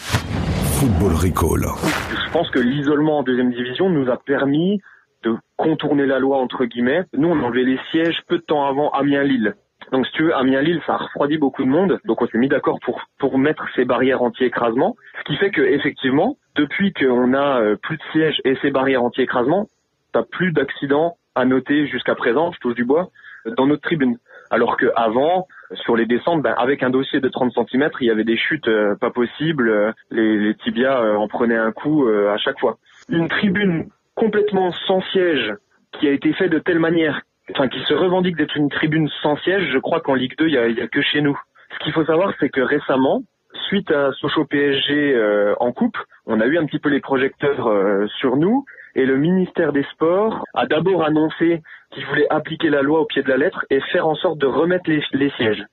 Speaker 4: Football Recall.
Speaker 12: Je pense que l'isolement en deuxième division nous a permis de contourner la loi entre guillemets. Nous, on a enlevé les sièges peu de temps avant Amiens-Lille. Donc, si tu veux, Amiens-Lille, ça a refroidi beaucoup de monde. Donc, on s'est mis d'accord pour pour mettre ces barrières anti-écrasement, ce qui fait que effectivement, depuis qu'on a euh, plus de sièges et ces barrières anti-écrasement, t'as plus d'accidents à noter jusqu'à présent. Je touche du bois dans notre tribune. Alors que avant, sur les descentes, ben, avec un dossier de 30 cm, il y avait des chutes euh, pas possibles. euh, les, les tibias euh, en prenaient un coup euh, à chaque fois. Une tribune complètement sans siège qui a été faite de telle manière, enfin qui se revendique d'être une tribune sans siège, je crois qu'en Ligue 2, il y a, y a que chez nous. Ce qu'il faut savoir, c'est que récemment, suite à Sochaux PSG euh, en coupe, on a eu un petit peu les projecteurs euh, sur nous et le ministère des Sports a d'abord annoncé qu'il voulait appliquer la loi au pied de la lettre et faire en sorte de remettre les, les sièges.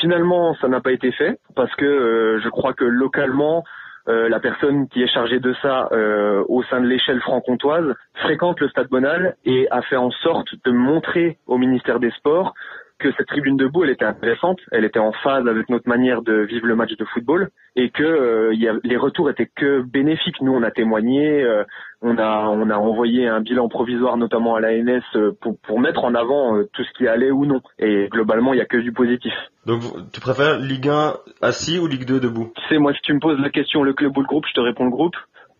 Speaker 12: Finalement, ça n'a pas été fait parce que euh, je crois que localement, euh, la personne qui est chargée de ça euh, au sein de l'échelle franc-comtoise fréquente le Stade Bonal et a fait en sorte de montrer au ministère des Sports que cette tribune debout, elle était intéressante, elle était en phase avec notre manière de vivre le match de football et que euh, y a- les retours étaient que bénéfiques. Nous, on a témoigné, euh, on a on a envoyé un bilan provisoire notamment à l'ANS euh, pour pour mettre en avant euh, tout ce qui allait ou non. Et globalement, il y a que du positif.
Speaker 13: Donc tu préfères Ligue 1 assis ou Ligue 2 debout?
Speaker 12: Tu sais, moi, si tu me poses la question le club ou le groupe, je te réponds le groupe.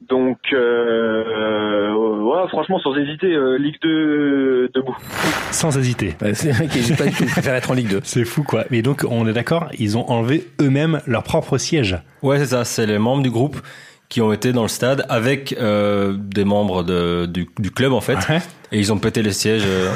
Speaker 12: Donc, euh, ouais, franchement, sans hésiter, euh, Ligue 2 debout.
Speaker 3: Sans hésiter.
Speaker 2: c'est vrai qu'il n'hésite pas du être en Ligue 2.
Speaker 3: C'est fou quoi. Mais donc on est d'accord, ils ont enlevé eux-mêmes leur propre siège.
Speaker 9: Ouais, c'est ça. C'est les membres du groupe qui ont été dans le stade avec euh, des membres de, du, du club en fait. Et ils ont pété les sièges euh,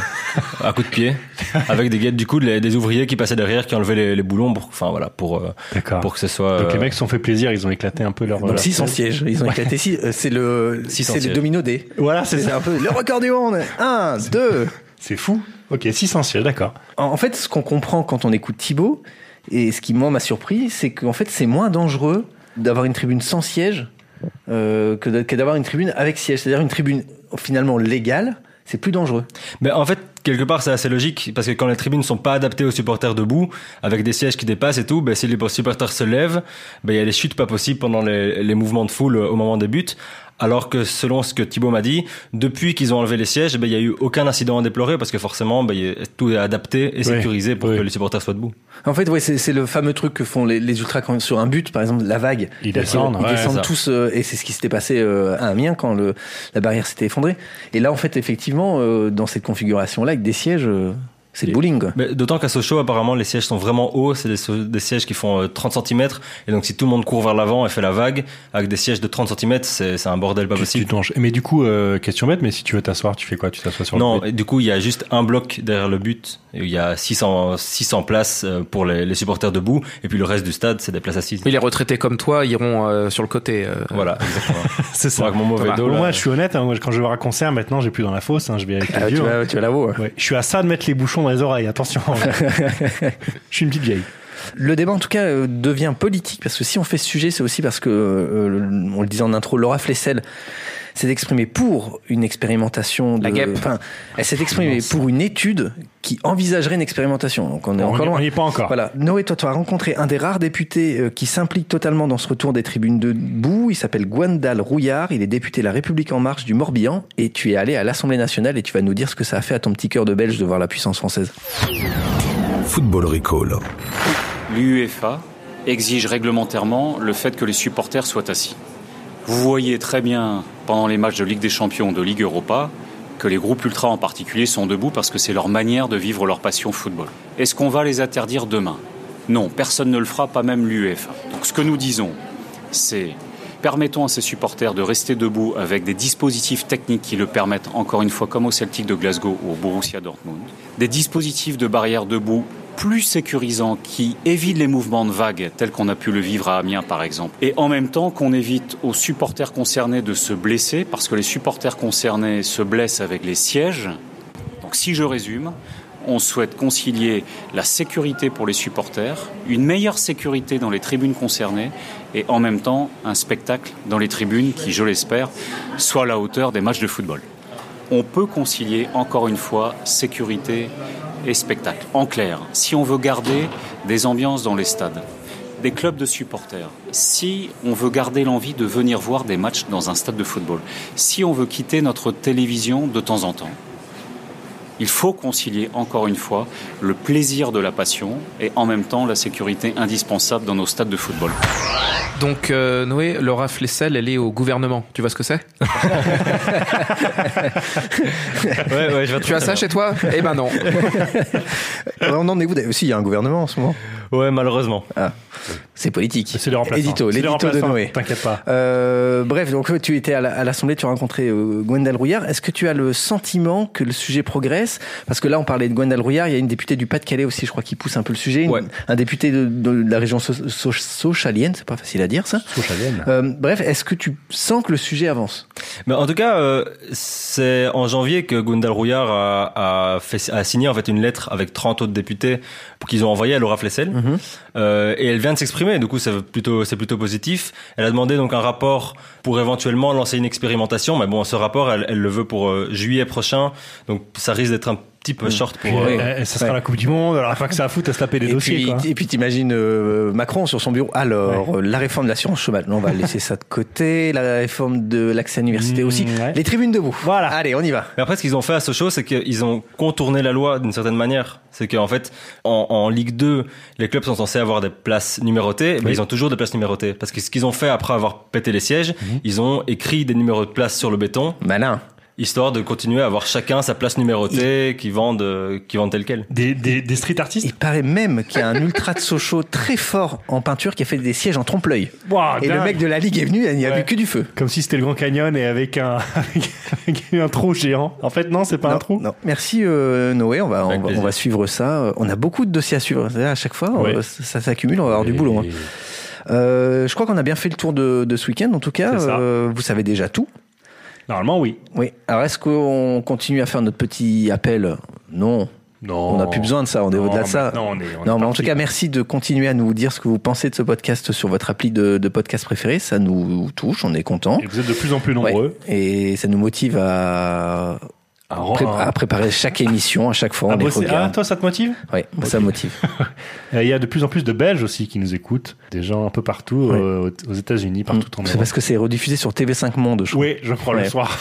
Speaker 9: à coups de pied avec des guettes du coup les- des ouvriers qui passaient derrière qui enlevaient les, les boulons pour enfin voilà pour euh, pour que ce soit
Speaker 3: Donc les
Speaker 9: euh,
Speaker 3: mecs se sont fait plaisir, ils ont éclaté un peu leur.
Speaker 2: Donc
Speaker 3: leur
Speaker 2: 600
Speaker 3: siège.
Speaker 2: sièges, ils ont éclaté six. euh, C'est le,
Speaker 3: Six
Speaker 2: c'est le
Speaker 3: siège.
Speaker 2: domino D.
Speaker 3: Voilà, c'est
Speaker 2: un peu le record du monde. Un, deux.
Speaker 3: C'est fou. Ok, 600 sièges, d'accord.
Speaker 2: En en fait, ce qu'on comprend quand on écoute Thibaut, et ce qui moi m'a surpris, c'est qu'en fait c'est moins dangereux d'avoir une tribune sans siège euh, que d'avoir une tribune avec siège. C'est-à-dire une tribune finalement légale, c'est plus dangereux.
Speaker 9: Mais en fait, quelque part, c'est assez logique parce que quand les tribunes sont pas adaptées aux supporters debout, avec des sièges qui dépassent et tout, ben, si les supporters se lèvent, ben, il y a des chutes pas possibles pendant les, mouvements de foule au moment des buts. Alors que selon ce que Thibaut m'a dit, depuis qu'ils ont enlevé les sièges, ben, il y a eu aucun incident à déplorer parce que forcément, ben, tout est adapté et
Speaker 2: Oui,
Speaker 9: sécurisé pour que les supporters soient debout.
Speaker 2: En fait, ouais, c'est le fameux truc que font les, les ultras quand sur un but, par exemple la vague.
Speaker 3: Ils descendent,
Speaker 2: Ils
Speaker 3: ouais,
Speaker 2: descendent tous, euh, et c'est ce qui s'était passé euh, à Amiens quand le, la barrière s'était effondrée. Et là, en fait, effectivement, euh, dans cette configuration-là, avec des sièges, euh, C'est le bowling. quoi.
Speaker 9: Mais D'autant qu'à Sochaux, apparemment, les sièges sont vraiment hauts. C'est des, sièges qui font euh, 30 cm. Et donc, si tout le monde court vers l'avant et fait la vague, avec des sièges de 30 cm, c'est un bordel pas
Speaker 3: Tu,
Speaker 9: possible.
Speaker 3: tu. Mais du coup, euh, question bête, mais si tu veux t'asseoir, tu fais quoi? Tu t'assois sur
Speaker 9: Non,
Speaker 3: le
Speaker 9: et du coup, il y a juste un bloc derrière le but. Et Il y a 600, 600 places euh, pour les, les supporters debout. Et puis le reste du stade, c'est des places assises.
Speaker 10: Mais les retraités comme toi iront euh, sur le côté. euh.
Speaker 9: Voilà, exactement.
Speaker 3: C'est ça.
Speaker 9: Avec mon mauvais dos, là.
Speaker 3: moi, je suis honnête, hein, moi, quand je vais voir un concert, maintenant, j'ai plus dans la fosse, hein, je vais avec les
Speaker 2: Ah, tu
Speaker 3: vieux,
Speaker 2: vas,
Speaker 3: hein.
Speaker 2: tu vas là-haut.
Speaker 3: Ouais, je suis à ça de mettre les bouchons dans les oreilles, attention. je suis une petite vieille.
Speaker 2: Le débat, en tout cas, euh, devient politique parce que si on fait ce sujet, c'est aussi parce que, euh, on le disait en intro, Laura Flessel s'est exprimée pour une expérimentation. De,
Speaker 10: La guêpe.
Speaker 2: Enfin, elle s'est exprimée pour une étude qui envisagerait une expérimentation. Donc on est
Speaker 3: On
Speaker 2: encore
Speaker 3: y-
Speaker 2: loin.
Speaker 3: on n'y est pas encore.
Speaker 2: Voilà. Noé, toi, tu as rencontré un des rares députés euh, qui s'implique totalement dans ce retour des tribunes debout. Il s'appelle Gwendal Rouillard. Il est député de La République En Marche du Morbihan. Et tu es allé à l'Assemblée nationale et tu vas nous dire ce que ça a fait à ton petit cœur de Belge de voir la puissance française.
Speaker 4: Football Recall.
Speaker 5: L'UEFA exige réglementairement le fait que les supporters soient assis. Vous voyez très bien pendant les matchs de Ligue des Champions, de Ligue Europa, que les groupes ultras en particulier sont debout parce que c'est leur manière de vivre leur passion football. Est-ce qu'on va les interdire demain? Non, personne ne le fera, pas même l'UEFA. Donc ce que nous disons, c'est permettons à ces supporters de rester debout avec des dispositifs techniques qui le permettent, encore une fois, comme au Celtic de Glasgow ou au Borussia Dortmund, des dispositifs de barrière debout plus sécurisants qui évitent les mouvements de vagues tels qu'on a pu le vivre à Amiens par exemple. Et en même temps qu'on évite aux supporters concernés de se blesser parce que les supporters concernés se blessent avec les sièges. Donc si je résume, on souhaite concilier la sécurité pour les supporters, une meilleure sécurité dans les tribunes concernées et en même temps un spectacle dans les tribunes qui, je l'espère, soit à la hauteur des matchs de football. On peut concilier encore une fois sécurité et spectacle. En clair, si on veut garder des ambiances dans les stades, des clubs de supporters, si on veut garder l'envie de venir voir des matchs dans un stade de football, si on veut quitter notre télévision de temps en temps, il faut concilier encore une fois le plaisir de la passion et en même temps la sécurité indispensable dans nos stades de football.
Speaker 10: Donc euh, Noé, Laura Flessel, elle est au gouvernement. Tu vois ce que c'est
Speaker 9: Ouais, ouais, je vais
Speaker 10: Tu as ça chez toi? Eh ben non.
Speaker 2: on en est où d'ailleurs? Aussi, il y a un gouvernement en ce moment.
Speaker 9: Ouais, malheureusement.
Speaker 2: Ah, c'est politique.
Speaker 3: C'est les remplaçants.
Speaker 2: Édito,
Speaker 3: C'est les
Speaker 2: l'édito de Noé.
Speaker 3: T'inquiète pas.
Speaker 2: Euh, bref, donc tu étais à la- à l'Assemblée, tu as rencontré euh, Gwendal Rouillard. Est-ce que tu as le sentiment que le sujet progresse? Parce que là, on parlait de Gwendal Rouillard, il y a une députée du Pas-de-Calais aussi, je crois, qui pousse un peu le sujet. Une-
Speaker 9: Ouais.
Speaker 2: Un député de, de la région so so- sochalienne, c'est pas facile à dire ça.
Speaker 3: Sochalienne.
Speaker 2: Euh, bref, est-ce que tu sens que le sujet avance?
Speaker 9: Mais en tout cas, euh, c'est en janvier que Gundal Rouillard a, a, fait, a signé en fait une lettre avec 30 autres députés pour qu'ils ont envoyé à Laura Flessel. Euh, et elle vient de s'exprimer, du coup c'est plutôt c'est plutôt positif. Elle a demandé donc un rapport pour éventuellement lancer une expérimentation, mais bon ce rapport elle, le veut pour euh, juillet prochain, donc ça risque d'être un peu short pour.
Speaker 3: Puis,
Speaker 9: euh,
Speaker 3: euh, ça sera la Coupe du Monde, alors pas que ça à foutre à se taper des
Speaker 2: et
Speaker 3: dossiers.
Speaker 2: puis,
Speaker 3: quoi.
Speaker 2: et puis t'imagines euh, Macron sur son bureau. Alors, euh, la réforme de l'assurance chômage, non, on va laisser ça de côté. La réforme de l'accès à l'université
Speaker 3: Mmh,
Speaker 2: aussi.
Speaker 3: ouais.
Speaker 2: Les tribunes debout.
Speaker 3: Voilà.
Speaker 2: Allez, on y va.
Speaker 9: Mais après, ce qu'ils ont fait à Sochaux, c'est qu'ils ont contourné la loi d'une certaine manière. C'est qu'en fait, en, en Ligue 2, les clubs sont censés avoir des places numérotées, mais
Speaker 3: Oui.
Speaker 9: ils ont toujours des places numérotées. Parce que ce qu'ils ont fait après avoir pété les sièges, ils ont écrit des numéros de places sur le béton,
Speaker 2: Malin.
Speaker 9: Histoire de continuer à avoir chacun sa place numérotée, qui vendent, euh, qui vendent tel quel.
Speaker 3: Des, des, des street artistes
Speaker 2: Il paraît même qu'il y a un ultra de Sochaux très fort en peinture qui a fait des sièges en trompe-l'œil. Et le mec de la Ligue est venu, il n'y a
Speaker 3: Ouais.
Speaker 2: vu que du feu.
Speaker 3: Comme si c'était le Grand Canyon et avec un, avec un trou géant. En fait, non, c'est pas un trou.
Speaker 2: non. Merci euh, Noé, on va, on, on va suivre ça. Euh, On a beaucoup de dossiers à suivre. C'est-à-dire, À chaque fois,
Speaker 3: Ouais.
Speaker 2: euh, ça, s'accumule, on va avoir du boulot. hein. Euh, je crois qu'on a bien fait le tour de, de ce week-end. En tout cas. Euh, vous savez déjà tout.
Speaker 3: Normalement, oui.
Speaker 2: Oui. Alors, est-ce qu'on continue à faire notre petit appel? Non.
Speaker 3: Non.
Speaker 2: On n'a plus besoin de ça, on est au-delà de ça.
Speaker 3: maintenant, on est- on est
Speaker 2: non, mais en tout cas, merci de continuer à nous dire ce que vous pensez de ce podcast sur votre appli de, de podcast préféré. Ça nous touche, on est content.
Speaker 3: Et vous êtes de plus en plus nombreux.
Speaker 2: Et ça nous motive à,
Speaker 3: À,
Speaker 2: pré- à préparer chaque émission, à chaque fois.
Speaker 3: à
Speaker 2: on les
Speaker 3: bosser. Ah,
Speaker 2: regarde.
Speaker 3: toi, ça te motive
Speaker 2: Oui, ça motive.
Speaker 3: Euh, Il y a de plus en plus de Belges aussi qui nous écoutent. Des gens un peu partout, euh, aux États-Unis, partout en
Speaker 2: C'est
Speaker 3: Europe.
Speaker 2: parce que c'est rediffusé sur TV5 Monde, je crois.
Speaker 3: Oui, je crois le soir.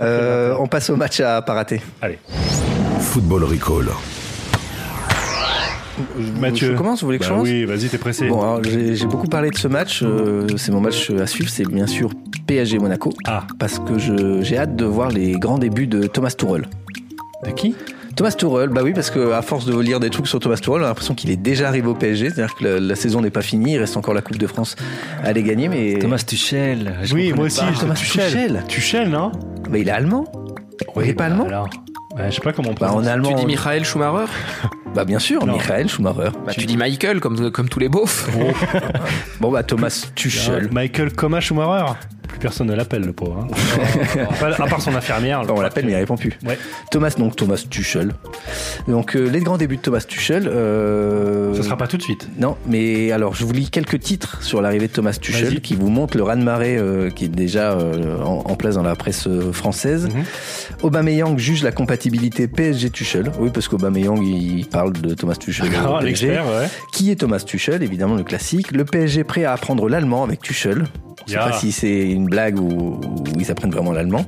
Speaker 2: Euh, on passe au match à pas rater.
Speaker 3: Allez.
Speaker 4: Football Recall.
Speaker 3: Mathieu.
Speaker 2: Je commence, vous voulez que je
Speaker 3: Bah
Speaker 2: commence
Speaker 3: Oui, vas-y, t'es pressé.
Speaker 2: Bon, alors, j'ai j'ai beaucoup parlé de ce match. euh, c'est mon match à suivre. C'est bien sûr PSG Monaco.
Speaker 3: Ah.
Speaker 2: Parce que je- j'ai hâte de voir les grands débuts de Thomas Tuchel.
Speaker 3: De qui?
Speaker 2: Thomas Tuchel, bah oui, parce que à force de lire des trucs sur Thomas Tuchel, on a l'impression qu'il est déjà arrivé au PSG, c'est-à-dire que la, la saison n'est pas finie, il reste encore la Coupe de France à aller gagner, mais
Speaker 9: Thomas Tuchel. je
Speaker 3: Oui, moi aussi,
Speaker 2: Thomas
Speaker 3: Tuchel.
Speaker 2: Tuchel.
Speaker 3: Tuchel, non?
Speaker 2: Bah, il est allemand. il est pas allemand
Speaker 3: Alors, bah, je sais pas comment on
Speaker 2: Bah, en allemand.
Speaker 10: Tu dis Michael Schumacher?
Speaker 2: Bah bien sûr,
Speaker 3: Non.
Speaker 2: Michael Schumacher.
Speaker 10: bah, Tu dis Michael, comme, comme tous les beaufs.
Speaker 2: Bon bah Thomas Tuchel.
Speaker 3: Michael Coma Schumacher Plus personne ne l'appelle, le pauvre. hein. à part son infirmière.
Speaker 2: Enfin, on l'appelle mais il répond plus.
Speaker 3: Ouais.
Speaker 2: Thomas donc Thomas Tuchel. Donc euh, les grands débuts de Thomas Tuchel. Euh...
Speaker 3: Ce sera pas tout de suite.
Speaker 2: Non, mais alors je vous lis quelques titres sur l'arrivée de Thomas. Tuchel qui vous montrent le raz-de-marée euh, qui est déjà euh, en, en place dans la presse française.
Speaker 3: Mhm.
Speaker 2: Aubameyang juge la compatibilité PSG Tuchel. Oui, parce qu'Aubameyang il parle de Thomas Tuchel.
Speaker 3: Ah, l'expert, ouais.
Speaker 2: Qui est Thomas Tuchel? Évidemment le classique. Le PSG prêt à apprendre l'allemand avec Tuchel. Je sais
Speaker 3: Ya.
Speaker 2: pas si c'est une blague ou, ou ils apprennent vraiment l'allemand.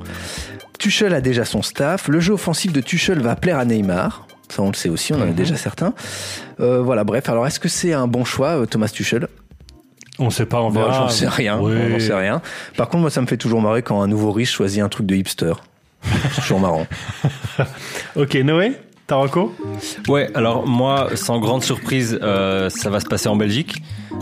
Speaker 2: Tuchel a déjà son staff. Le jeu offensif de Tuchel va plaire à Neymar. Ça, on le sait aussi, on en
Speaker 3: Mhm.
Speaker 2: est déjà certains. Euh, voilà, bref. Alors, est-ce que c'est un bon choix, euh, Thomas Tuchel?
Speaker 3: On sait pas, on
Speaker 2: Bon,
Speaker 3: verra.
Speaker 2: J'en sais rien.
Speaker 3: Oui.
Speaker 2: J'en sais rien. Par contre, moi, ça me fait toujours marrer quand un nouveau riche choisit un truc de hipster. C'est toujours marrant.
Speaker 3: Ok, Noé Taroko?
Speaker 9: Ouais, alors moi, sans grande surprise, euh, ça va se passer en Belgique.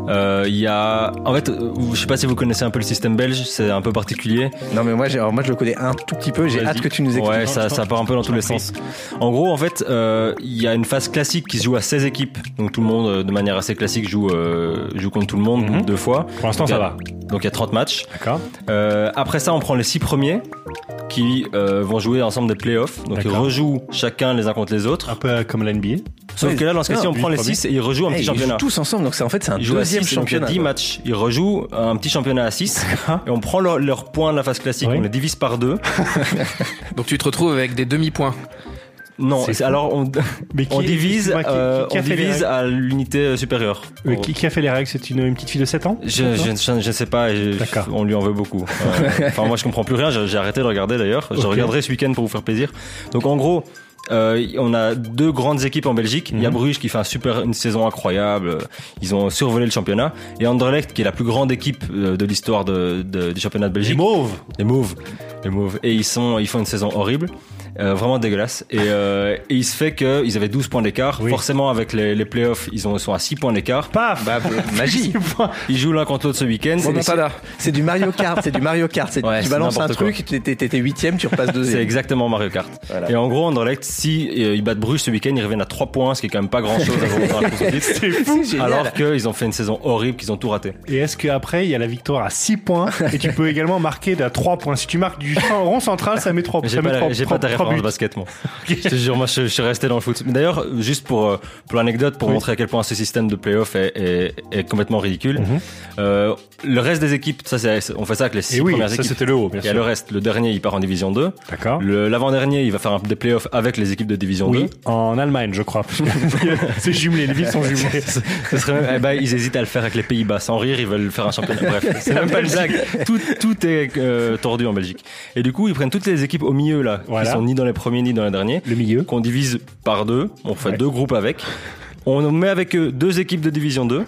Speaker 9: Euh, Il y a, en fait, euh, je sais pas si vous connaissez un peu le système belge, c'est un peu particulier.
Speaker 2: Non, mais moi, alors, moi, je le connais un tout petit peu. J'ai hâte que tu nous expliques.
Speaker 9: Ouais, ça, ça part un peu dans tous les sens. En gros, en fait, euh, il y a une phase classique qui se joue à 16 équipes. Donc tout le monde, de manière assez classique, joue, euh, joue contre tout le monde
Speaker 3: Mhm.
Speaker 9: deux fois.
Speaker 3: Pour l'instant, ça va.
Speaker 9: Donc il y a 30 matchs.
Speaker 3: D'accord.
Speaker 9: Euh, après ça, on prend les six premiers qui euh, vont jouer ensemble des playoffs. Donc ils rejouent chacun les uns contre les autres.
Speaker 3: Un peu comme la NBA.
Speaker 9: Sauf
Speaker 2: Ouais,
Speaker 9: que là, dans ce cas-ci, on prend les
Speaker 3: premier.
Speaker 9: 6 et ils rejouent un
Speaker 2: Eh,
Speaker 9: petit
Speaker 2: ils jouent tous ensemble, donc c'est en fait c'est un deuxième
Speaker 9: 6, donc il y a
Speaker 2: championnat.
Speaker 9: 10 matchs. Ils rejouent un petit championnat à 6 et on prend leur- leurs points de la phase classique,
Speaker 3: Oui.
Speaker 9: on les divise par deux.
Speaker 10: Donc tu te retrouves avec des demi-points.
Speaker 9: Non, alors on,
Speaker 3: Mais
Speaker 9: on divise,
Speaker 3: qui-
Speaker 9: euh, on divise à l'unité euh, supérieure.
Speaker 3: Euh, qui, qui a fait les règles? C'est une, une petite fille de 7 ans
Speaker 9: Je, je sais pas, je- on lui en veut beaucoup. Euh, Enfin, moi je comprends plus rien, j'ai arrêté de regarder d'ailleurs. Je regarderai ce week-end pour vous faire plaisir. Donc en gros, euh, on a deux grandes équipes en Belgique. Il y a
Speaker 3: Mhm.
Speaker 9: Bruges qui fait un super, une saison incroyable. Ils ont survolé le championnat. Et Anderlecht qui est la plus grande équipe euh, de l'histoire de, de- du championnat de
Speaker 3: Les
Speaker 9: Belgique.
Speaker 3: mauves
Speaker 9: Les Mauves. Les Mauves. Et ils sont, ils font une saison horrible. Euh, vraiment dégueulasse. Et, euh, il se fait qu'ils avaient 12 points d'écart.
Speaker 3: Oui.
Speaker 9: Forcément, avec les, les playoffs, ils ont, sont à 6 points d'écart.
Speaker 3: Paf
Speaker 2: bah, bah Magie
Speaker 9: Ils jouent l'un contre l'autre ce week-end.
Speaker 10: Bah,
Speaker 2: c'est du Mario Kart, c'est du Mario Kart.
Speaker 9: Ouais,
Speaker 2: tu balances un truc, t'étais 8ème, tu repasses
Speaker 9: 2
Speaker 2: C'est
Speaker 9: exactement Mario Kart.
Speaker 2: Voilà.
Speaker 9: Et en gros, Anderlecht, si euh, ils battent Bruges ce week-end, ils reviennent à 3 points, ce qui est quand même pas grand-chose.
Speaker 3: c'est fou
Speaker 9: Alors qu'ils ont fait une saison horrible, qu'ils ont tout raté.
Speaker 3: Et est-ce qu'après, il y a la victoire à 6 points et tu peux également marquer à 3 points? Si tu marques du rond central, ça met 3 points
Speaker 9: basket, moi. Je te jure, moi, je, suis resté dans le foot. D'ailleurs, juste pour, euh, pour l'anecdote, pour montrer à quel point ce système de playoff est, est, complètement ridicule,
Speaker 3: mhm.
Speaker 9: euh, le reste des équipes, ça, c'est, on fait ça avec les 6
Speaker 3: Et oui,
Speaker 9: premières
Speaker 3: ça
Speaker 9: équipes.
Speaker 3: c'était le haut, bien
Speaker 9: Il y a
Speaker 3: sûr.
Speaker 9: le reste. Le dernier, il part en division 2.
Speaker 3: D'accord.
Speaker 9: Le, l'avant-dernier, il va faire un, des playoffs avec les équipes de division
Speaker 3: Oui,
Speaker 9: 2.
Speaker 3: en Allemagne, je crois. c'est jumelé, les villes sont jumelées.
Speaker 9: Ce serait même- eh ben, ils hésitent à le faire avec les Pays-Bas. Sans rire, ils veulent faire un championnat. Bref, c'est même pas une blague. Tout, tout est euh, tordu en Belgique. Et du coup, ils prennent toutes les équipes au milieu là,
Speaker 3: Voilà.
Speaker 9: qui sont ni dans les premiers ni dans les derniers,
Speaker 3: Le milieu.
Speaker 9: qu'on divise par deux. On fait
Speaker 3: Ouais.
Speaker 9: deux groupes avec. On met avec eux deux équipes de division 2.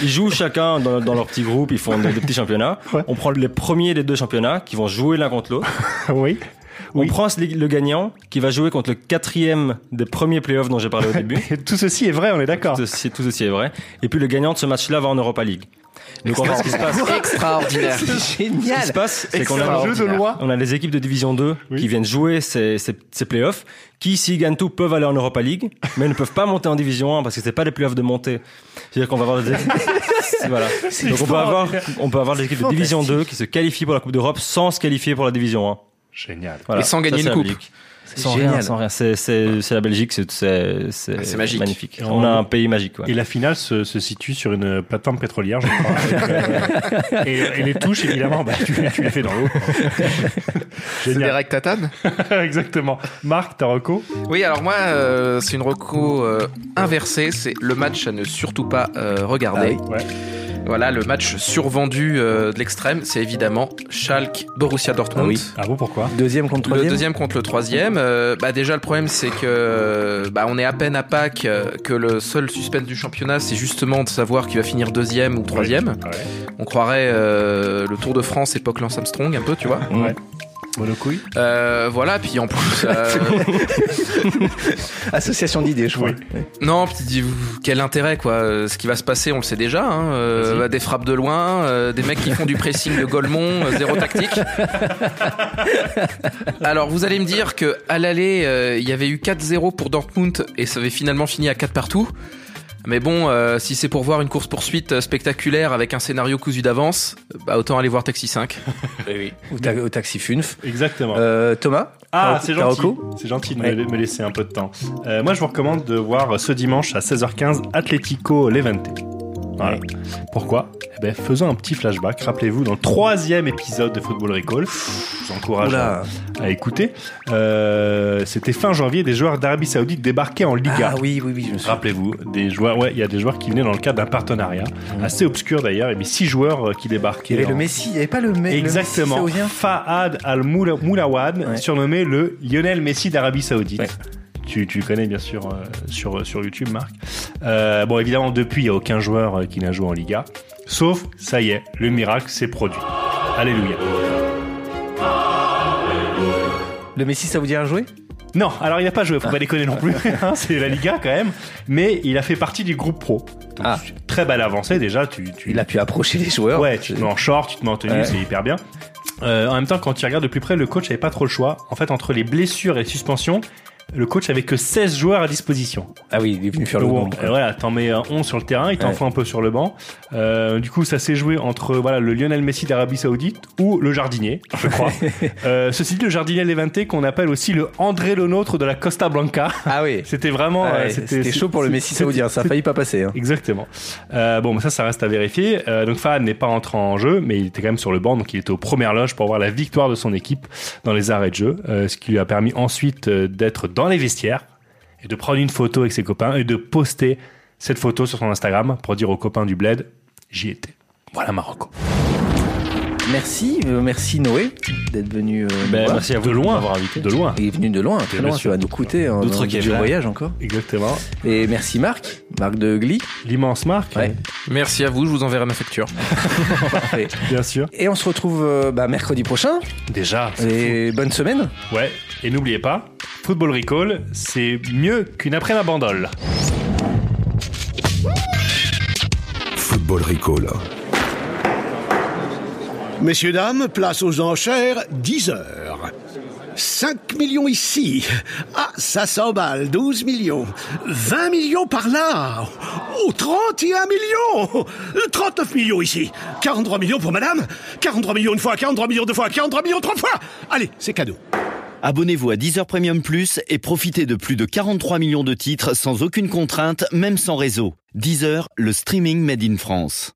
Speaker 9: Ils jouent chacun dans, dans leur petit groupe, ils font des, des petits championnats.
Speaker 3: Ouais.
Speaker 9: On prend les premiers des deux championnats qui vont jouer l'un contre l'autre.
Speaker 3: oui.
Speaker 9: On
Speaker 3: Oui.
Speaker 9: prend le gagnant qui va jouer contre le quatrième des premiers playoffs dont j'ai parlé au début.
Speaker 3: Tout ceci est vrai, on est d'accord.
Speaker 9: Tout tout ceci est vrai. Et puis le gagnant de ce match-là va en Europa League. Donc en fait, ce qui se passe,
Speaker 10: Extraordinaire.
Speaker 2: C'est
Speaker 9: ce qui
Speaker 2: génial.
Speaker 9: se passe, c'est qu'on a,
Speaker 3: un jeu de loi.
Speaker 9: on a les équipes de Division 2
Speaker 3: Oui.
Speaker 9: qui viennent jouer ces, ces, ces playoffs, qui s'ils gagnent tout peuvent aller en Europa League, mais ne peuvent pas monter en Division 1 parce que c'est pas les playoffs de montée. C'est-à-dire qu'on va avoir des équipes. voilà. Donc on peut avoir, on peut avoir des équipes de Division 2 qui se qualifient pour la Coupe d'Europe sans se qualifier pour la Division 1.
Speaker 3: Génial.
Speaker 9: Voilà.
Speaker 10: Et sans
Speaker 9: Ça,
Speaker 10: gagner
Speaker 9: c'est
Speaker 10: une
Speaker 9: la
Speaker 10: coupe.
Speaker 9: Belgique.
Speaker 2: C'est
Speaker 9: Sans
Speaker 2: génial.
Speaker 9: rien, sans rien. C'est, c'est, c'est la Belgique, c'est, c'est, c'est,
Speaker 10: Ah, c'est magique.
Speaker 9: magnifique.
Speaker 3: Et
Speaker 9: On
Speaker 3: on-
Speaker 9: a un pays magique, ouais.
Speaker 3: Et la finale se, se situe sur une plateforme pétrolière, je crois. Avec, euh, et, et les touches, évidemment, bah, tu, tu les fais dans l'eau.
Speaker 10: C'est
Speaker 3: Génial.
Speaker 10: Derek Tatane
Speaker 3: Exactement. Marc, ta reco
Speaker 10: Oui, alors moi, euh, c'est une reco euh, inversée. C'est le match à ne surtout pas euh, regarder.
Speaker 2: Ah
Speaker 3: Ouais.
Speaker 10: Voilà, le match survendu euh, de l'extrême, c'est évidemment Schalke Borussia Dortmund.
Speaker 2: Ah oui.
Speaker 3: Ah bon, pourquoi?
Speaker 2: Deuxième contre
Speaker 10: Le
Speaker 2: troisième?
Speaker 10: deuxième contre le troisième. euh, bah déjà le problème c'est que bah, on est à peine à Pâques euh, que le seul suspense du championnat c'est justement de savoir qui va finir deuxième ou troisième.
Speaker 3: Ouais.
Speaker 10: On croirait euh, le Tour de France époque Lance Armstrong un peu tu vois?
Speaker 3: Ouais. Monocouille
Speaker 10: Euh, voilà, puis en plus. euh,
Speaker 2: Association d'idées, je crois.
Speaker 10: Non, puis dis- quel intérêt quoi Euh, Ce qui va se passer, on le sait déjà. Hein. Euh, bah, des frappes de loin, euh, des mecs qui font du pressing de Golemont, euh, zéro tactique. Alors vous allez me dire que à l'aller, euh, il y avait eu 4-0 pour Dortmund et ça avait finalement fini à 4 partout. Mais bon, euh, si c'est pour voir une course poursuite spectaculaire avec un scénario cousu d'avance, bah autant aller voir Taxi 5.
Speaker 2: Ou, ta- au taxi Funf.
Speaker 3: Exactement.
Speaker 2: Euh, Thomas?
Speaker 3: Ah, c'est gentil. C'est gentil de
Speaker 2: Ouais.
Speaker 3: me, me laisser un peu de temps. Euh, moi, je vous recommande de voir ce dimanche à 16h15 Atlético Levante. Voilà. Pourquoi? Eh ben, faisons un petit flashback. Rappelez-vous, dans le troisième épisode de Football Recall, je vous encourage à, à écouter. euh, C'était fin janvier, des joueurs d'Arabie Saoudite débarquaient en Liga.
Speaker 2: Ah oui, oui, oui, suis.
Speaker 3: Rappelez-vous, des joueurs, ouais, il y a des joueurs qui venaient dans le cadre d'un partenariat assez obscur d'ailleurs. Il y avait six joueurs euh, qui débarquaient.
Speaker 2: Il y avait
Speaker 3: en-
Speaker 2: le Messi, il n'y avait pas le, me-
Speaker 3: Exactement.
Speaker 2: le Messi saoudien
Speaker 3: Fahad Al-Moulawad, surnommé le Lionel Messi d'Arabie Saoudite. Tu, tu connais bien sûr euh, sur, sur YouTube, Marc. Euh, bon, évidemment, depuis, il n'y a aucun joueur euh, qui n'a joué en Liga. Sauf, ça y est, le miracle s'est produit. Alléluia.
Speaker 2: Le Messi saoudien a joué
Speaker 3: Non, alors il n'a pas joué, faut pas déconner non plus. hein, c'est la Liga quand même. Mais il a fait partie du groupe pro. Donc, Très belle avancée déjà. Tu, tu...
Speaker 2: Ah. Il a pu approcher les joueurs.
Speaker 3: Ouais, tu te mets en short, tu te mets en tenue,
Speaker 2: Ouais.
Speaker 3: c'est hyper bien. Euh, en même temps, quand tu regardes de plus près, le coach avait pas trop le choix. En fait, entre les blessures et les suspensions, le coach avait que 16 joueurs à disposition.
Speaker 2: Ah oui, il est venu faire le
Speaker 3: euh, Voilà, t'en mets un 11 sur le terrain, il t'en
Speaker 2: Ouais.
Speaker 3: faut un peu sur le banc. Euh, du coup, ça s'est joué entre voilà le Lionel Messi d'Arabie Saoudite ou le jardinier, je crois. euh, ceci dit, le jardinier Levante qu'on appelle aussi le André Lenôtre de la Costa Blanca.
Speaker 2: Ah oui.
Speaker 3: C'était vraiment.
Speaker 2: Ah ouais, c'était chaud pour le Messi saoudien, ça a failli pas passer. hein.
Speaker 3: Exactement. Euh, bon, mais ça, ça reste à vérifier. Euh, donc Fahad n'est pas entré en jeu, mais il était quand même sur le banc, donc il était aux premières loges pour voir la victoire de son équipe dans les arrêts de jeu, euh, ce qui lui a permis ensuite d'être dans les vestiaires et de prendre une photo avec ses copains et de poster cette photo sur son Instagram pour dire aux copains du bled, j'y étais. Voilà Marocco.
Speaker 2: Merci, euh, merci Noé d'être venu. euh,
Speaker 9: Ben,
Speaker 2: voir.
Speaker 9: merci à vous
Speaker 3: De loin.
Speaker 9: de m'avoir invité.
Speaker 2: De loin. Il est venu de loin, très
Speaker 3: Bien
Speaker 2: loin.
Speaker 3: sûr.
Speaker 2: Ça va nous coûter un
Speaker 9: D'autres Kevlar.
Speaker 2: voyage encore.
Speaker 3: Exactement.
Speaker 2: Et merci Marc, Marc de Glee.
Speaker 3: L'immense Marc.
Speaker 2: Ouais.
Speaker 10: Merci à vous, je vous enverrai ma facture.
Speaker 2: Parfait.
Speaker 3: Bien sûr.
Speaker 2: Et on se retrouve euh, bah, mercredi prochain.
Speaker 3: Déjà. c'est
Speaker 2: Et bonne semaine.
Speaker 3: Ouais. Et n'oubliez pas, Football Recall, c'est mieux qu'une après la bandole.
Speaker 4: Football Recall.
Speaker 14: Messieurs, dames, place aux enchères, 10 heures. 5 millions ici. Ah, ça s'emballe, 12 millions. 20 millions par là. Oh, 31 millions. 39 millions ici. 43 millions pour madame. 43 millions une fois, 43 millions deux fois, 43 millions trois fois. Allez, c'est cadeau.
Speaker 15: Abonnez-vous à Deezer Premium Plus et profitez de plus de 43 millions de titres sans aucune contrainte, même sans réseau. Deezer, le streaming made in France.